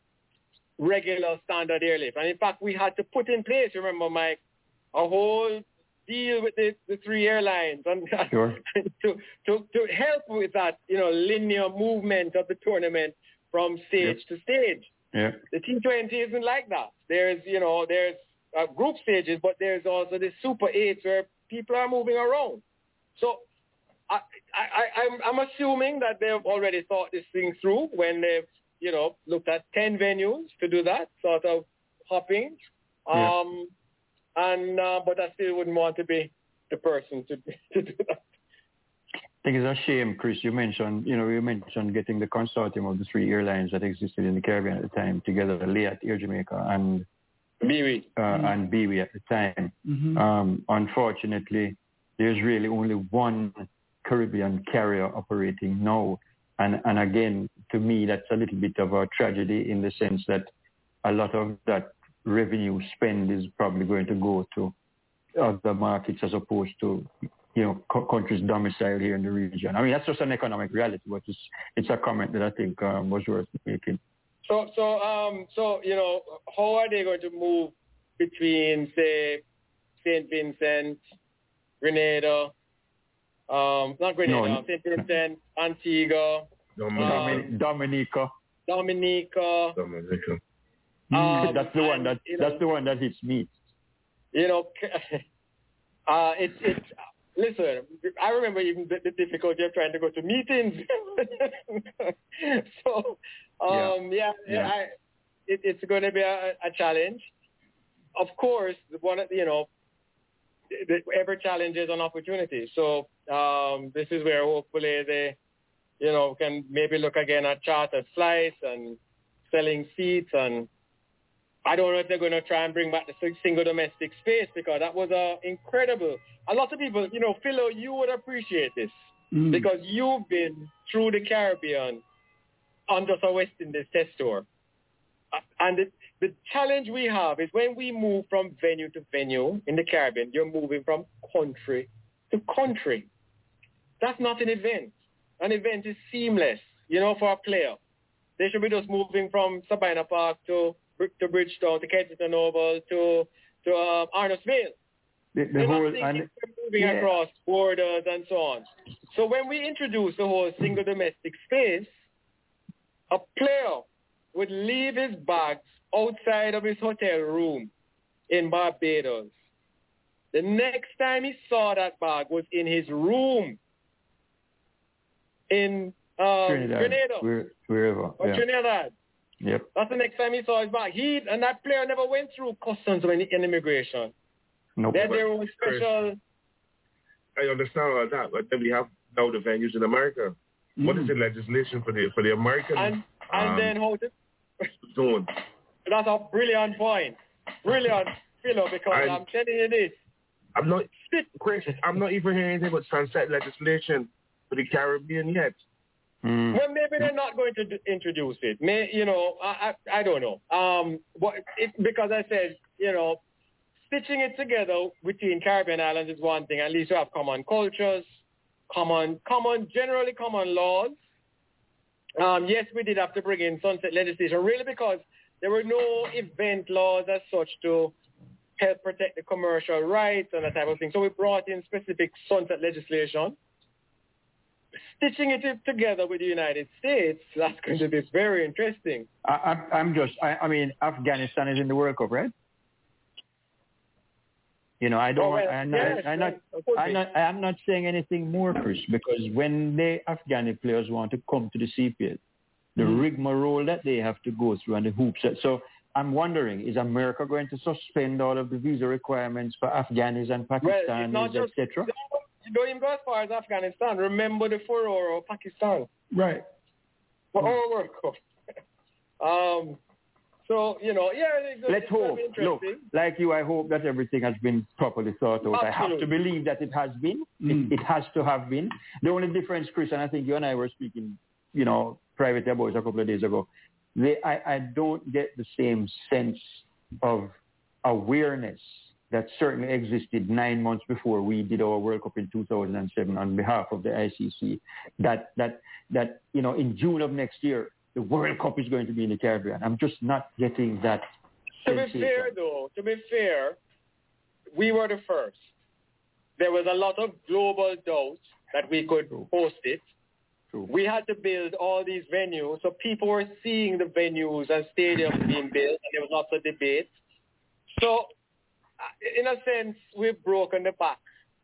regular standard airlift. And in fact, we had to put in place, remember, Mike, a whole deal with the, the three airlines and [laughs] sure. to, to, to help with that, you know, linear movement of the tournament from stage Yep. to stage. Yeah. The T20 isn't like that. There's, you know, there's uh, group stages, but there's also the Super Eights where people are moving around. So I, I, I, I'm, I'm assuming that they've already thought this thing through when they've, you know, looked at 10 venues to do that sort of hopping. Yeah. Um, and, uh, but I still wouldn't want to be the person to, [laughs] to do that. I think it's a shame, Chris. You mentioned, you know, you mentioned getting the consortium of the three airlines that existed in the Caribbean at the time together, Liat, Air Jamaica, and BWIA, uh, and BWIA at the time. Mhm. Um, unfortunately, there's really only one Caribbean carrier operating now, and and again, to me, that's a little bit of a tragedy in the sense that a lot of that revenue spend is probably going to go to other markets as opposed to you know co- countries domiciled here in the region. I mean, that's just an economic reality, but it's it's a comment that I think um, was worth making. So, so, um, so, you know, how are they going to move between, say, St. Vincent, Grenada, um, not Grenada, No. St. Vincent, Antigua, Domin- Dominica. Dominica, Dominica. Um, that's the one that you know- that's the one that hits me. you know, [laughs] uh, it's, it's, listen, I remember even the, the difficulty of trying to go to meetings. [laughs] so, um, yeah, Yeah. I, it, it's going to be a, a challenge. Of course, one of, you know, the, every challenge is an opportunity. So, um, this is where hopefully they, you know, can maybe look again at chartered flights and selling seats and I don't know if they're going to try and bring back the single domestic space because that was uh, incredible. A lot of people, you know, Philo, you would appreciate this Mm. because you've been through the Caribbean on just a West Indies test tour. And the, the challenge we have is when we move from venue to venue in the Caribbean, you're moving from country to country. That's not an event. An event is seamless, you know, for a player. They should be just moving from Sabina Park to to Bridgetown, to Kensington Oval, to to um, Arnos Vale. The, the whole and moving yeah. across borders and so on. So when we introduce the whole single domestic space, a player would leave his bags outside of his hotel room in Barbados. The next time he saw that bag was in his room in um, Trinidad, Grenada where, wherever. or yeah. Trinidad. Yep. That's the next time he saw his bag. He and that player never went through customs or any, any immigration. Nope. They had their own special. I understand all that, but then we have now the venues in America. What is the legislation for the for the American And and um, then how to zone? That's a brilliant point. Brilliant, Philo, because And- I'm telling you this. I'm not, Chris. I'm not even hearing anything about sunset legislation for the Caribbean yet. Mm. Well, maybe they're not going to d- introduce it. May you know, I I, I don't know. Um, but it, because I said, you know, stitching it together between Caribbean islands is one thing. At least you have common cultures, common, common, generally common laws. Um, yes, we did have to bring in sunset legislation, really because there were no event laws as such to help protect the commercial rights and that type of thing. So we brought in specific sunset legislation. Stitching it together with the United States, that's going to be very interesting. I, I'm just, I, I mean, Afghanistan is in the World Cup, right? You know, I don't. Oh, well, I'm, not, yes, I'm, not, I'm, not, I'm not saying anything more, Chris, because when the Afghani players want to come to the CPL, the Mm-hmm. rigmarole that they have to go through and the hoops. that- So I'm wondering, is America going to suspend all of the visa requirements for Afghanis and Well, not just, etc.? you don't even go as far as Afghanistan. Remember the furore of Pakistan. Right. For our World Cup. [laughs] um, So you know, yeah. It's, Let's it's hope. Look, like you, I hope that everything has been properly thought out. Absolutely. I have to believe that it has been. Mm. It, it has to have been. The only difference, Chris, and I think you and I were speaking, you know, privately about it a couple of days ago. They, I, I don't get the same sense of awareness that certainly existed nine months before we did our World Cup in 2007 on behalf of the ICC. That that that you know in June of next year the World Cup is going to be in the Caribbean. I'm just not getting that. To be fair, though, to be fair, we were the first. There was a lot of global doubt that we could host it. We had to build all these venues, so people were seeing the venues and stadiums being built, and there was lots of debate. So, uh, in a sense, we've broken the back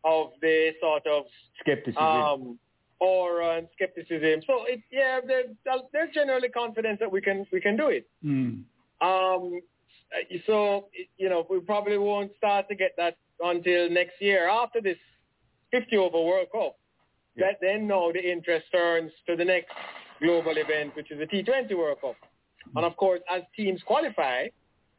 of the sort of skepticism. um, aura and skepticism. So, it, yeah, they're, they're generally confident that we can we can do it. Mm. Um, so, you know, we probably won't start to get that until next year after this 50 over World Cup. That then now the interest turns to the next global event, which is the T20 World Cup. And of course, as teams qualify,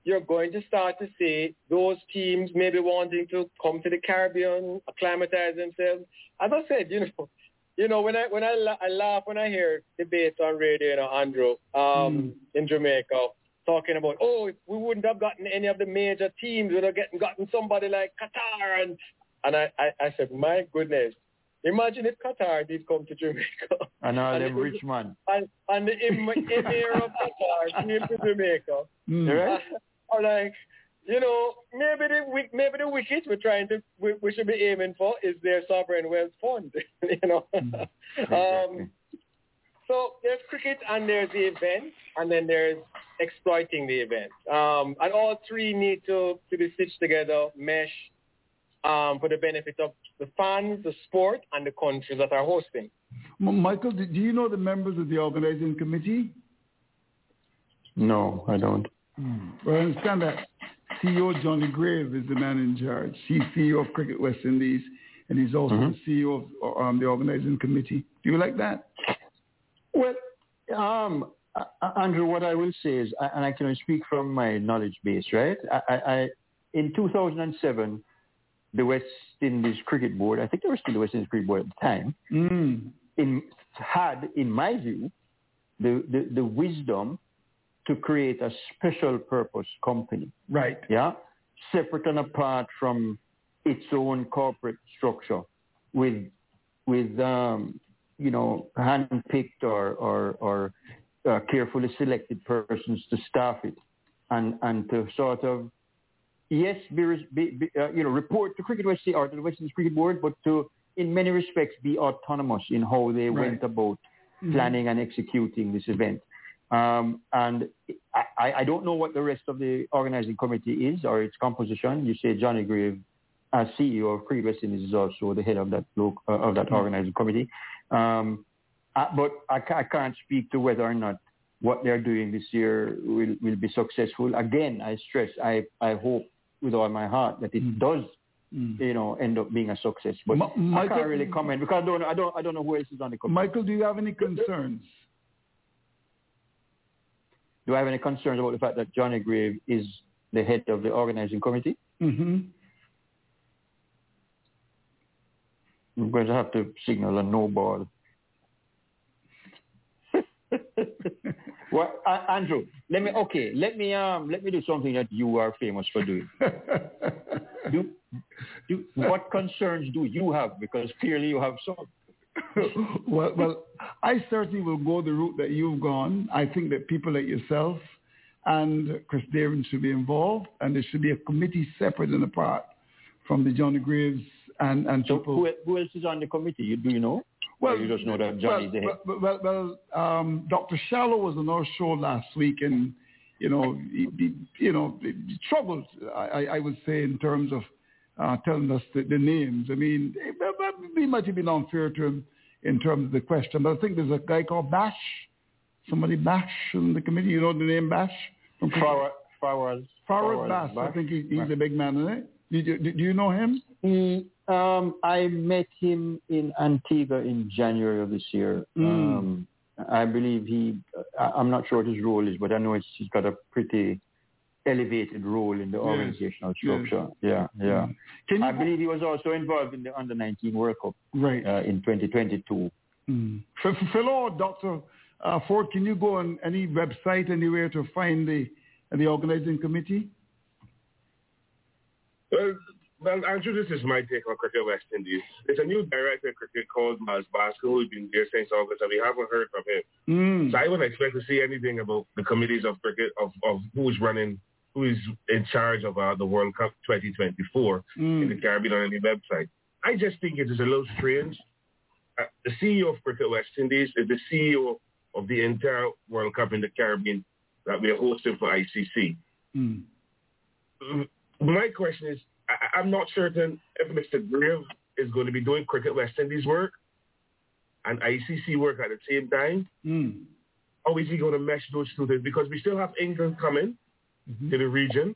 you're going to start to see those teams maybe wanting to come to the Caribbean, acclimatize themselves. As I said, [laughs] you know, you know when I when I, la- I laugh when I hear debates on radio, you know, Andrew, um, in Jamaica, talking about, oh, we wouldn't have gotten any of the major teams, we'd have gotten, gotten somebody like Qatar. And, and I, I, I said, my goodness, imagine if Qatar did come to Jamaica. [laughs] And all And them it was- rich man. And, and the em- emir [laughs] of Qatar came to Jamaica. Mm. Right? [laughs] Or like, you know, maybe the wi- maybe the wicket we're trying to we, we should be aiming for is their sovereign wealth fund. you know. um, so there's cricket and there's the event, and then there's exploiting the event. Um, and all three need to, to be stitched together, mesh, um, for the benefit of the fans, the sport, and the countries that are hosting. Michael, do do you know the members of the organizing committee? No, I don't. Well, I understand that CEO Johnny Grave is the man in charge. He's CEO of Cricket West Indies, and he's also Mm-hmm. the CEO of um, the organizing committee. Do you like that? Well, um, uh, Andrew, what I will say is, and I can only speak from my knowledge base, right? I, I, I, in 2007, the West Indies Cricket Board, I think they were still the West Indies Cricket Board at the time, Mm. in, had, in my view, the, the, the wisdom to create a special purpose company. Right. Yeah. Separate and apart from its own corporate structure with, with, um, you know, hand-picked or, or, or uh, carefully selected persons to staff it and, and to sort of, yes, be, be, uh, you know, report to Cricket West or to the West Indies Cricket Board, but to, in many respects, be autonomous in how they Right. went about Mhm. planning and executing this event. Um, and I, I- don't know what the rest of the organizing committee is or its composition. You say Johnny Grave, as CEO of Cricket West Indies, is also the head of that lo- uh, of that organizing committee. Um, uh, but I, I can't speak to whether or not what they're doing this year will, will be successful. Again, I stress, I, I hope with all my heart that it does, you know, end up being a success. But Ma- I Michael- can't really comment because I don't, I don't, I don't know who else is on the committee. Michael, do you have any concerns? Do I have any concerns about the fact that Johnny Grave is the head of the organizing committee? Mm-hmm. I'm going to have to signal a no ball. Well, uh, Andrew, let me okay. Let me um let me do something that you are famous for doing. [laughs] do, do, what concerns do you have? Because clearly you have some. [laughs] well, well, I certainly will go the route that you've gone. I think that people like yourself and Chris Dehring should be involved, and there should be a committee separate and apart from the Johnny Graves and and So people. who, who else is on the committee? You, do you know? Well, you just know that Johnny's the head. well, well, well, well um, Dr. Shallow was on our show last week, and you know, he, he, you know, struggled. I, I would say in terms of uh, telling us the, the names. I mean, it, it might have been unfair to him in terms of the question, but I think there's a guy called Baksh, somebody Baksh in the committee. You know the name Baksh from Fawaz, Fawaz, Fawaz Baksh. I think he, he's a big man, isn't it? Do you, do, you know him? He, um, I met him in Antigua in January of this year. Mm. Um, I believe he, I'm not sure what his role is, but I know he's got a pretty elevated role in the yes. organizational structure. Yes. Yeah, yeah. Mm. I believe he was also involved in the Under 19 World Cup right. Uh, in 2022. Mm. Philo Dr. Uh, Forde, can you go on any website anywhere to find the the organizing committee? Well, well, Andrew, this is my take on Cricket West Indies. It's a new director of cricket called Miles Bascombe who's been there since August, and we haven't heard from him. Mm. So I wouldn't expect to see anything about the committees of cricket, of, of who's running, who is in charge of uh, the World Cup 2024 mm. in the Caribbean on any website. I just think it is a little strange. Uh, the CEO of Cricket West Indies is the CEO of the entire World Cup in the Caribbean that we are hosting for ICC. Mm. My question is, I, am not certain if Mr. Grave is going to be doing Cricket West Indies work and ICC work at the same time. Mm. Or is he going to mesh those two things? Because we still have England coming mm-hmm. to the region,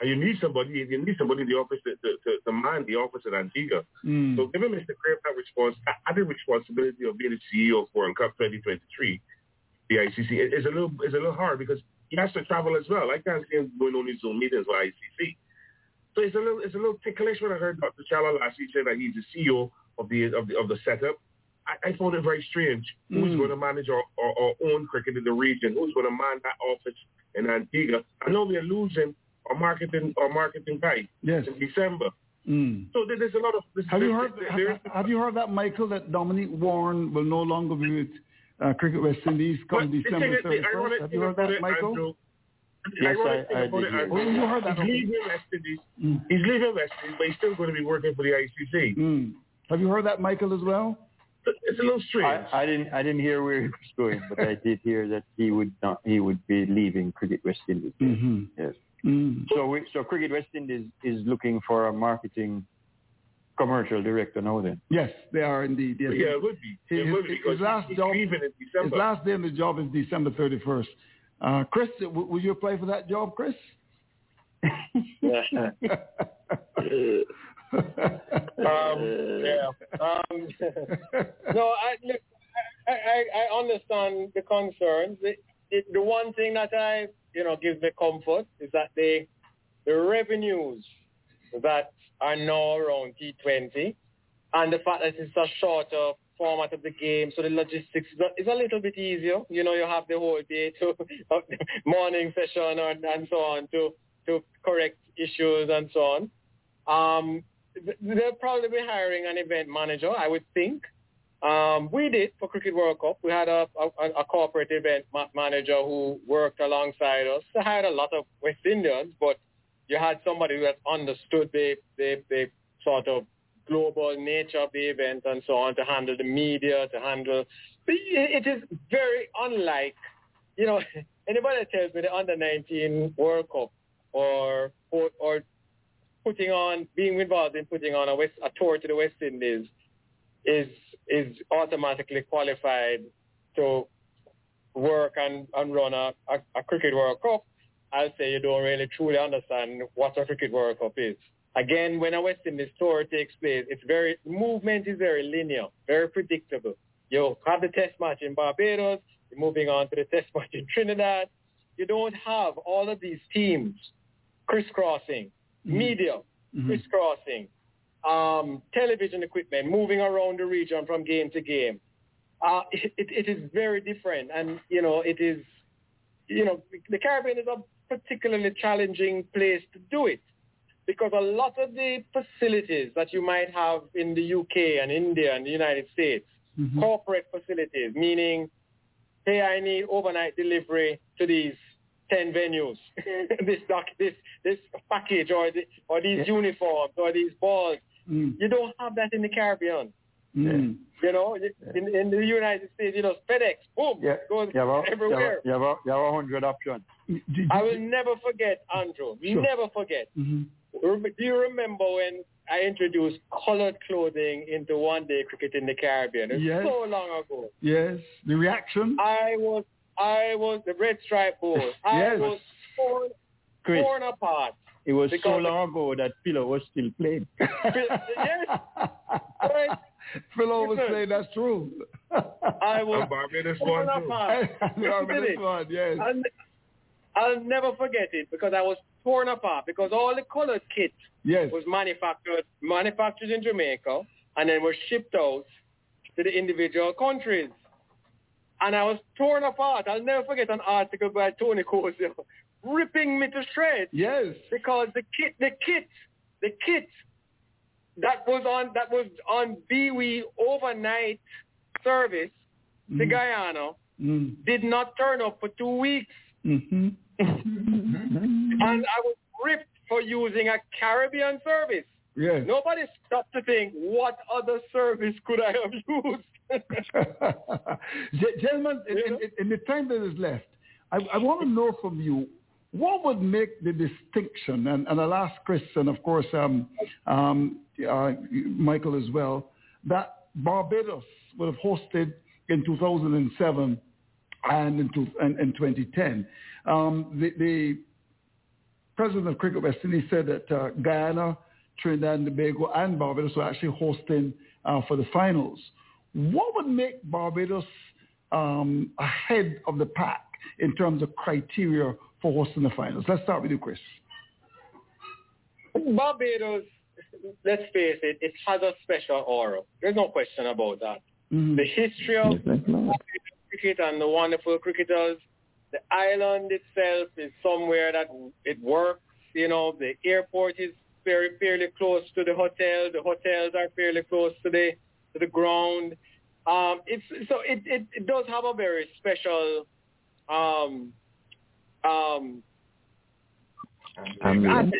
and you need somebody. You need somebody in the office to, to, to, to man the office in Antigua. Mm. So given Mr. Grave that response, added responsibility of being the CEO of World Cup 2023, the ICC is a little is a little hard because he has to travel as well. I can't see him going on his Zoom meetings with ICC. So it's a little it's a little ticklish when I heard Dr. Shallow last week say that he's the CEO of the of the of the setup. I, I found it very strange. Mm. Who's going to manage our, our, our, own cricket in the region? Who's going to man that office in Antigua? I know we're losing our marketing our marketing guy yes. in December. Mm. So there's a lot of. Have you heard? There, have, have you heard that Michael that Dominic Warne will no longer be with uh, Cricket West Indies come December 31st? Have you heard that, Michael? Andrew, Yes, I, I did hear you heard that. He's leaving West Indies. Mm. He's leaving West Indies, but he's still going to be working for the ICC. Mm. Have you heard that, Michael, as well? It's a little strange. I, I, didn't. I didn't hear where he was going, but I did hear that he would not. He would be leaving Cricket West Indies. Mm-hmm. Yes. Mm. So, we, so Cricket West Indies is looking for a marketing commercial director now. Then. Yes, they are indeed. Yes. Yeah, it would be. It his, would be his last he's job. His last day on the job is December thirty first. Uh, Chris, w- will you apply for that job, Chris? um, yeah. Um, no, I, look, I, I, I understand the concerns. It, the one thing that I, you know, gives me comfort is that the the revenues that are now around T20 and the fact that it's a shorter format of the game, so the logistics is a, little bit easier. You know, you have the whole day to [laughs] morning session and, and so on to to correct issues and so on. Um, they'll probably be hiring an event manager, I would think. Um, we did for Cricket World Cup. We had a, a, a corporate event ma- manager who worked alongside us. They hired a lot of West Indians, but you had somebody who had understood the, the, the sort of global nature of the event and so on to handle the media, to handle. It is very unlike, you know, [laughs] anybody that tells me the under 19 World Cup or or, or putting on, being involved in putting on a, West, a tour to the West Indies is is automatically qualified to work and, and run a, a, a cricket World Cup. I'll say you don't really truly understand what a cricket World Cup is. Again, when a West Indies tour takes place, it's very movement is very linear, very predictable. You have the test match in Barbados, you're moving on to the test [laughs] match in Trinidad. You don't have all of these teams crisscrossing, mm-hmm. media mm-hmm. crisscrossing, um, television equipment moving around the region from game to game. Uh, it, it is very different, and you know it is, you know, the Caribbean is a particularly challenging place to do it because a lot of the facilities that you might have in the UK and India and the United States, mm-hmm. corporate facilities, meaning, hey, I need overnight delivery to these 10 venues, [laughs] this doc, this this package or the, or these yeah. uniforms or these balls. Mm. You don't have that in the Caribbean. Mm. You know, in, in the United States, you know, FedEx, boom, yeah. goes you have, everywhere. You have, a, you have a hundred options. I will never forget, Andrew. Sure. Never forget. Mm-hmm. Do you remember when I introduced colored clothing into one day cricket in the Caribbean? It was yes. so long ago. Yes. The reaction? I was I was the Red Stripe Bowl. [laughs] I was torn, Chris, torn apart. It was so long ago that Philo was still playing. yes. Right. [laughs] Philo was saying that's true. I [laughs] was Barbados torn one too. apart. Barbados one, yes. And I'll never forget it because I was torn apart because all the colored kit Yes. was manufactured manufactured in Jamaica and then were shipped out to the individual countries. And I was torn apart. I'll never forget an article by Tony Cozier [laughs] ripping me to shreds. Yes. Because the kit the kit the kit that was on that was on BWIA overnight service to Guyana Mm. did not turn up for two weeks. Mm-hmm. [laughs] And I was ripped for using a Caribbean service. Yes. Nobody stopped to think, what other service could I have [laughs] used? [laughs] Gentlemen, in, in, in the time that is left, I, I want to know from you, what would make the distinction, and, and I'll ask Chris and of course um, um, uh, Michael as well, that Barbados would have hosted in 2007 and in, two, and, in 2010. Um, the, the president of Cricket West Indies said that uh, Guyana, Trinidad and Tobago and Barbados were actually hosting uh, for the finals. What would make Barbados um, ahead of the pack in terms of criteria for hosting the finals? Let's start with you, Chris. Barbados, let's face it, it has a special aura. There's no question about that. The history of Barbados cricket and the wonderful cricketers, the island itself is somewhere that it works. You know, the airport is very fairly close to the hotel. The hotels are fairly close to the to the ground. Um, it's so it, it, it does have a very special um, um, asset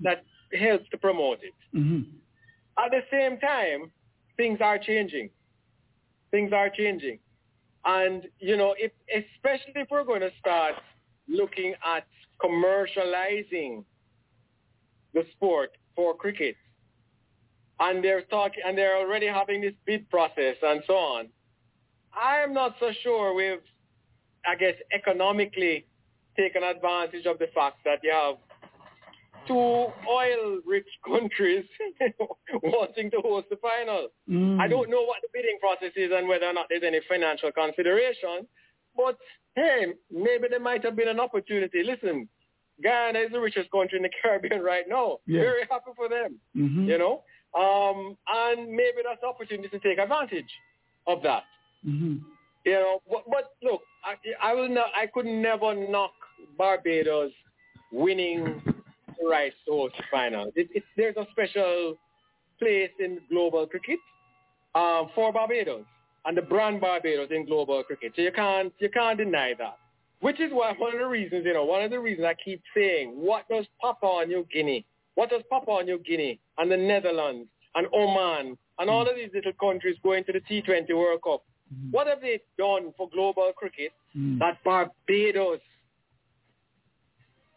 that helps to promote it. Mm-hmm. At the same time, things are changing. Things are changing. And, you know, if, especially if we're going to start looking at commercializing the sport for cricket, and they're talking, and they're already having this bid process and so on, I am not so sure we've, I guess, economically taken advantage of the fact that you have two oil-rich [laughs] countries [laughs] wanting to host the final. Mm. I don't know what the bidding process is and whether or not there's any financial consideration, but hey, maybe there might have been an opportunity. Listen, Guyana is the richest country in the [laughs] Caribbean right now. Yeah. Very happy for them, Mhm. you know, um, and maybe that's the opportunity to take advantage of that. Mm-hmm. You know, but, but look, I, I will not. I could never knock Barbados winning the rights to host the final. It, it, there's a special place in global cricket um, for Barbados and the brand Barbados in global cricket. So you can't you can't deny that. Which is why one of the reasons, you know, one of the reasons I keep saying, what does Papua New Guinea, what does Papua New Guinea and the Netherlands and Oman and all of these little countries going to the T20 World Cup, what have they done for global cricket that Barbados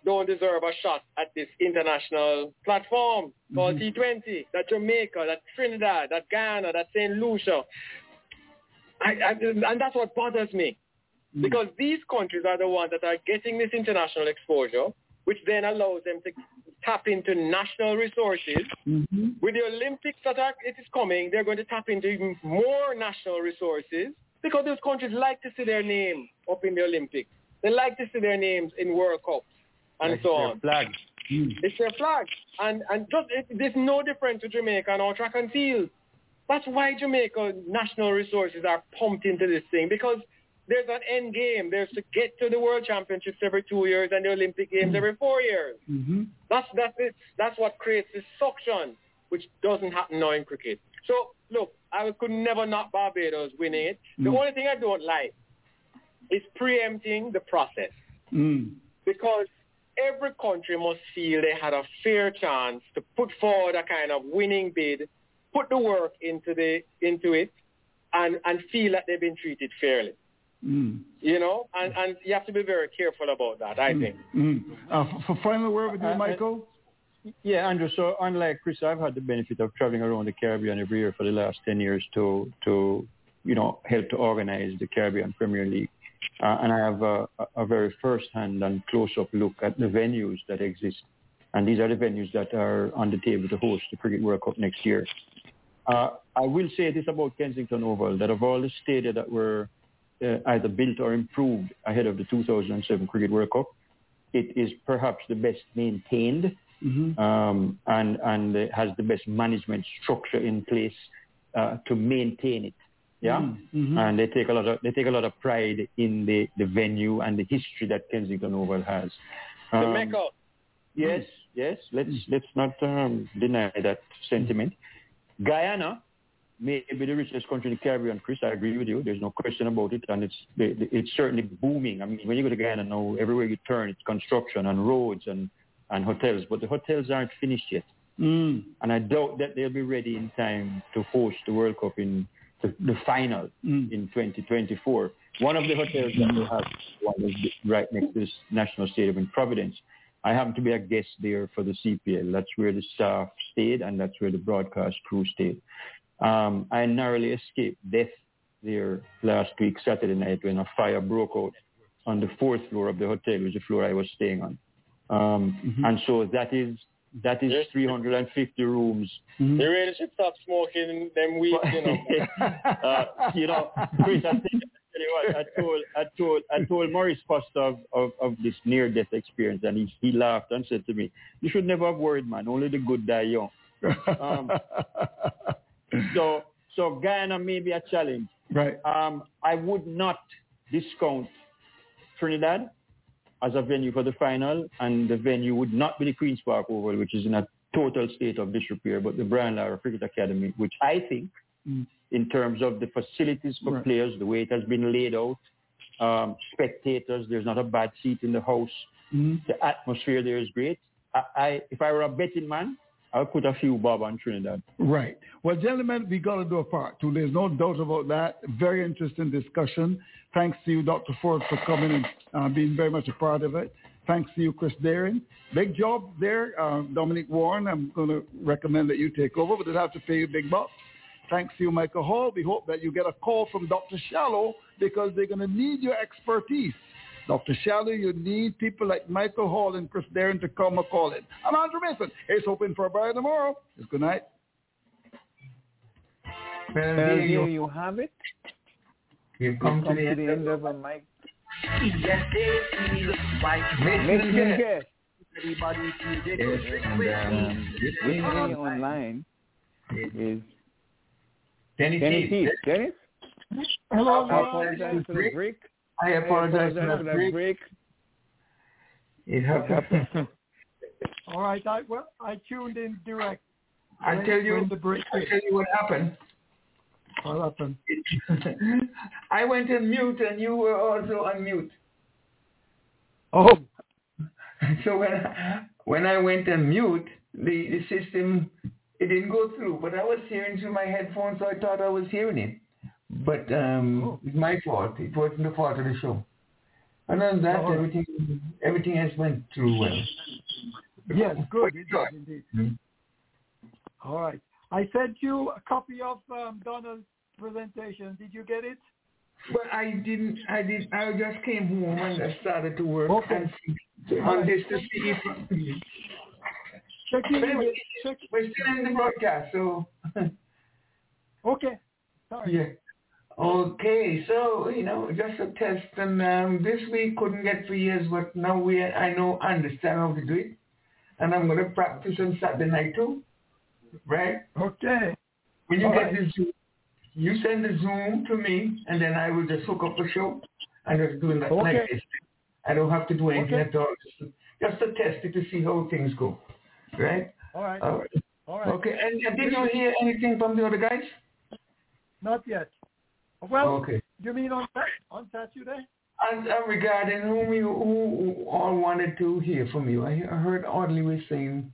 don't deserve a shot at this international platform called mm-hmm. T20, that Jamaica, that Trinidad, that Ghana, that St. Lucia. I, I, and that's what bothers me. Mm. Because these countries are the ones that are getting this international exposure, which then allows them to tap into national resources. Mm-hmm. With the Olympics that are, it is coming, they're going to tap into even more national resources because those countries like to see their name up in the Olympics. They like to see their names in World Cups and so their on. flag. It's their flag. And, and just, it, there's no difference to Jamaica and our track and field. That's why Jamaica national resources are pumped into this thing because there's an end game. There's to get to the World Championships every two years and the Olympic Games every four years. Mm-hmm. That's that's it. That's what creates this suction, which doesn't happen now in cricket. So look, I could never knock Barbados winning it. The Mm. only thing I don't like is preempting the process Mm. because every country must feel they had a fair chance to put forward a kind of winning bid, put the work into the into it, and and feel that they've been treated fairly. Mm. You know, and and you have to be very careful about that. I think. Mm. Uh, for, for final word with you, Uh, uh, Michael. Yeah, Andrew. So unlike Chris, I've had the benefit of traveling around the Caribbean every year for the last ten years to to you know help to organize the Caribbean Premier League, uh, and I have a, a very first-hand and close-up look at the venues that exist, and these are the venues that are on the table to host the Cricket World Cup next year. Uh, I will say this about Kensington Oval, that of all the stadia that were uh, either built or improved ahead of the 2007 Cricket World Cup, it is perhaps the best maintained Mm-hmm. um, and and has the best management structure in place uh, to maintain it. Yeah, Mm-hmm. and they take a lot of they take a lot of pride in the, the venue and the history that Kensington Oval has. The Um, Mecca. Yes, yes. Let's let's not um, deny that sentiment. Guyana may be the richest country in the Caribbean, Chris. I agree with you. There's no question about it, and it's it's certainly booming. I mean, when you go to Guyana now, everywhere you turn, it's construction and roads and and hotels, but the hotels aren't finished yet. Mm. And I doubt that they'll be ready in time to host the World Cup in the, the final Mm. in 2024. One of the hotels that we have one is right next to this National Stadium in Providence. I happen to be a guest there for the CPL. That's where the staff stayed and that's where the broadcast crew stayed. Um, I narrowly escaped death there last week, Saturday night, when a fire broke out on the fourth floor of the hotel, which is the floor I was staying on. Um, And so that is that is 350 rooms. They really should stop smoking them weeds, you know. [laughs] uh, you know, Chris, I think I tell you what, I told I told I told Maurice Foster of, of, of this near death experience and he he laughed and said to me, You should never have worried man, only the good die young. [laughs] Um, so so Guyana may be a challenge. Right. Um, I would not discount Trinidad as a venue for the final, and the venue would not be the Queen's Park Oval, which is in a total state of disrepair, but the Brian Lara Cricket Academy, which I think, Mm. in terms of the facilities for Right. players, the way it has been laid out, um, spectators, there's not a bad seat in the house. Mhm. The atmosphere there is great. I, I, if I were a betting man, I'll put a few bob on Trinidad. Right. Well, gentlemen, we got to do a part two. There's no doubt about that. Very interesting discussion. Thanks to you, Dr. Forde, for coming and uh, being very much a part of it. Thanks to you, Chris Dehring. Big job there, uh, Dominic Warne. I'm going to recommend that you take over, but they'll have to pay you big bucks. Thanks to you, Michael Hall. We hope that you get a call from Dr. Shallow because they're going to need your expertise. Dr. Shallow, you need people like Michael Hall and Chris Dehring to come and call in. I'm Andrew Mason. Here's hoping for a brighter tomorrow. It's good night. Well, Well, there there you, you have it. you We've come come to the end end of of a mic. Mason Mason Guest. Guest. Yes, And um, with online is Denny Denny Teeth. Teeth. Dennis? Hello, I apologize for the break. I apologize for that break. It [laughs] happened. All right, I well, I tuned in direct. I tell you, the break I tell you what happened. What happened? [laughs] I went on mute and you were also on mute. Oh, [laughs] So when I, when I went on mute, the, the system it didn't go through, but I was hearing through my headphones, so I thought I was hearing it. But um, it's my fault. It wasn't the fault of the show. And other than that, Oh. everything everything else went through well. yes, good. What It you did got? indeed. Hmm? All right. I sent you a copy of um, Donald's presentation. Did you get it? But I didn't. I did. I just came home and I started to work Okay. and see, on this to see if. Check in. anyway, Check. we're still in the broadcast, so [laughs] Okay. Sorry. yeah. Okay, so you know, just a test, and um, this week couldn't get for years, but now we I know understand how to do it, and I'm gonna practice on Saturday night too, right? Okay. When you All get right. the Zoom, you send the Zoom to me, and then I will just hook up the show and just doing that like this. I don't have to do anything Okay. at all. Just to, just to test it to see how things go, right? All right. All right. All right. Okay. And uh, did you hear anything from the other guys? Not yet. Well, Okay. you mean on on Saturday? And regarding whom you who, all wanted to hear from you, I, heard Audley was saying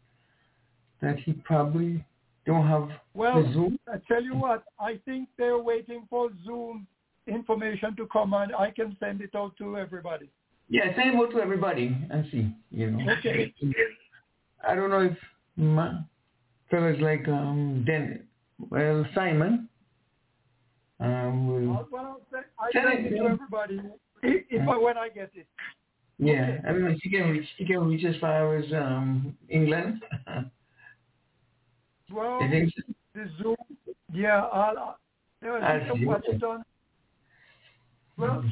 that he probably don't have Well, Zoom. I tell you what, I think they're waiting for Zoom information to come and I can send it out to everybody. Yeah, send it out to everybody and see. You know. Okay. I don't know if my fellas like um Den, well Simon. Um, I'll, well, I'll send, I Send send it, it to everybody if, if I, when I get it. yeah, I don't know can reach. He can reach as far as um England. [laughs] Well, You so? The Zoom. Yeah, I'll, uh, yeah, I'll see watch it. it on. Well,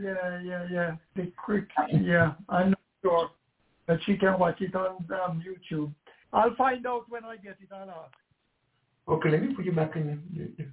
yeah, yeah, yeah. The quick, yeah, I'm not sure that she can watch it on um, YouTube. I'll find out when I get it on ask. Okay, let me put you back in.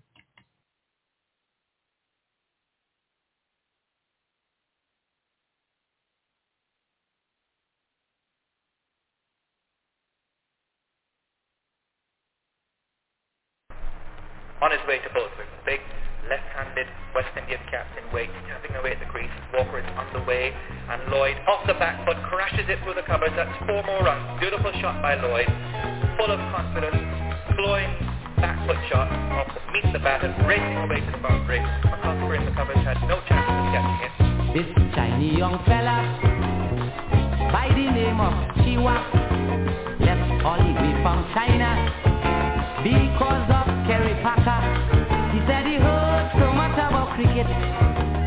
On his way to Boldwick, big left-handed West Indian captain waits, tapping away at the crease. Walker is on the way, and Lloyd off the back foot crashes it through the covers. That's four more runs. Beautiful shot by Lloyd, full of confidence, flowing back foot shot off the meet the batter, racing away to the boundary. McCosker in the covers had no chance of catching it. This tiny young fella by the name of Chiwa left all the way from China because of Kerry Packer. He said he heard so much about cricket,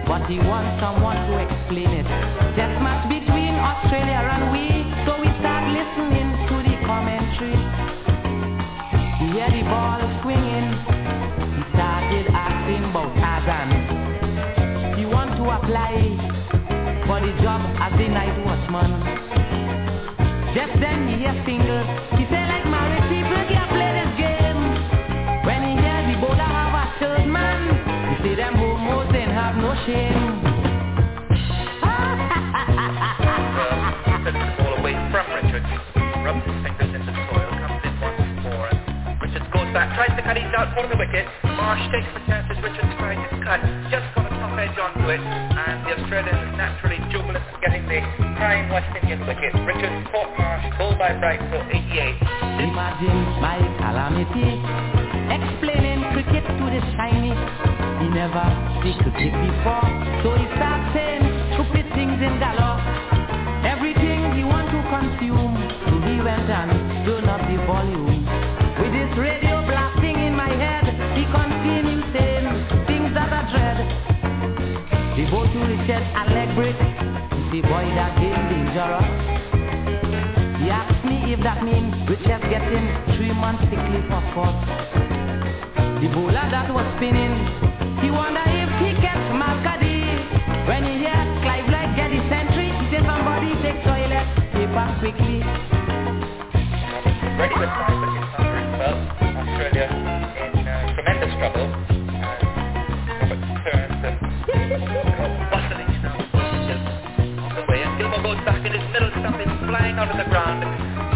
but he wants someone to explain it. Test match between Australia and we, so we start listening to the commentary. He hear the ball swinging. He started asking about Tarzan. He want to apply for the job as the night watchman. Just then he hear fingers. Tries to cut it out for the wicket. Marsh takes the chances. Richards tries to cut, just got a tough edge onto it. And the Australian is naturally jubilant at getting the prime West Indian wicket. Richards caught Marsh, bowled by Bright for 88. Imagine my calamity, explaining cricket to the shiny. He never see cricket before, so he starts saying stupid things in galore. Everything he want to consume, he went and turned up the volume. The go to Richard a leg break, he say boy that game dangerous. He asked me if that means Richard getting three months sick leave for sports. The bowler that was spinning, he wonder if he gets Malkadi. When he hear Clive Lloyd get the century, he say somebody take toilet paper quickly. Of the ground.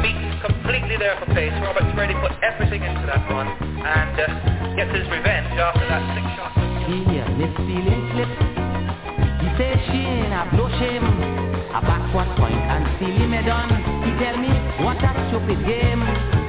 Meets completely there for pace. Roberts ready put everything into that one and uh, gets his revenge after that six shot. Hear Miss Feeling slip. He say she ain't no shame. A backward point and silly me done. He tell me what a stupid game.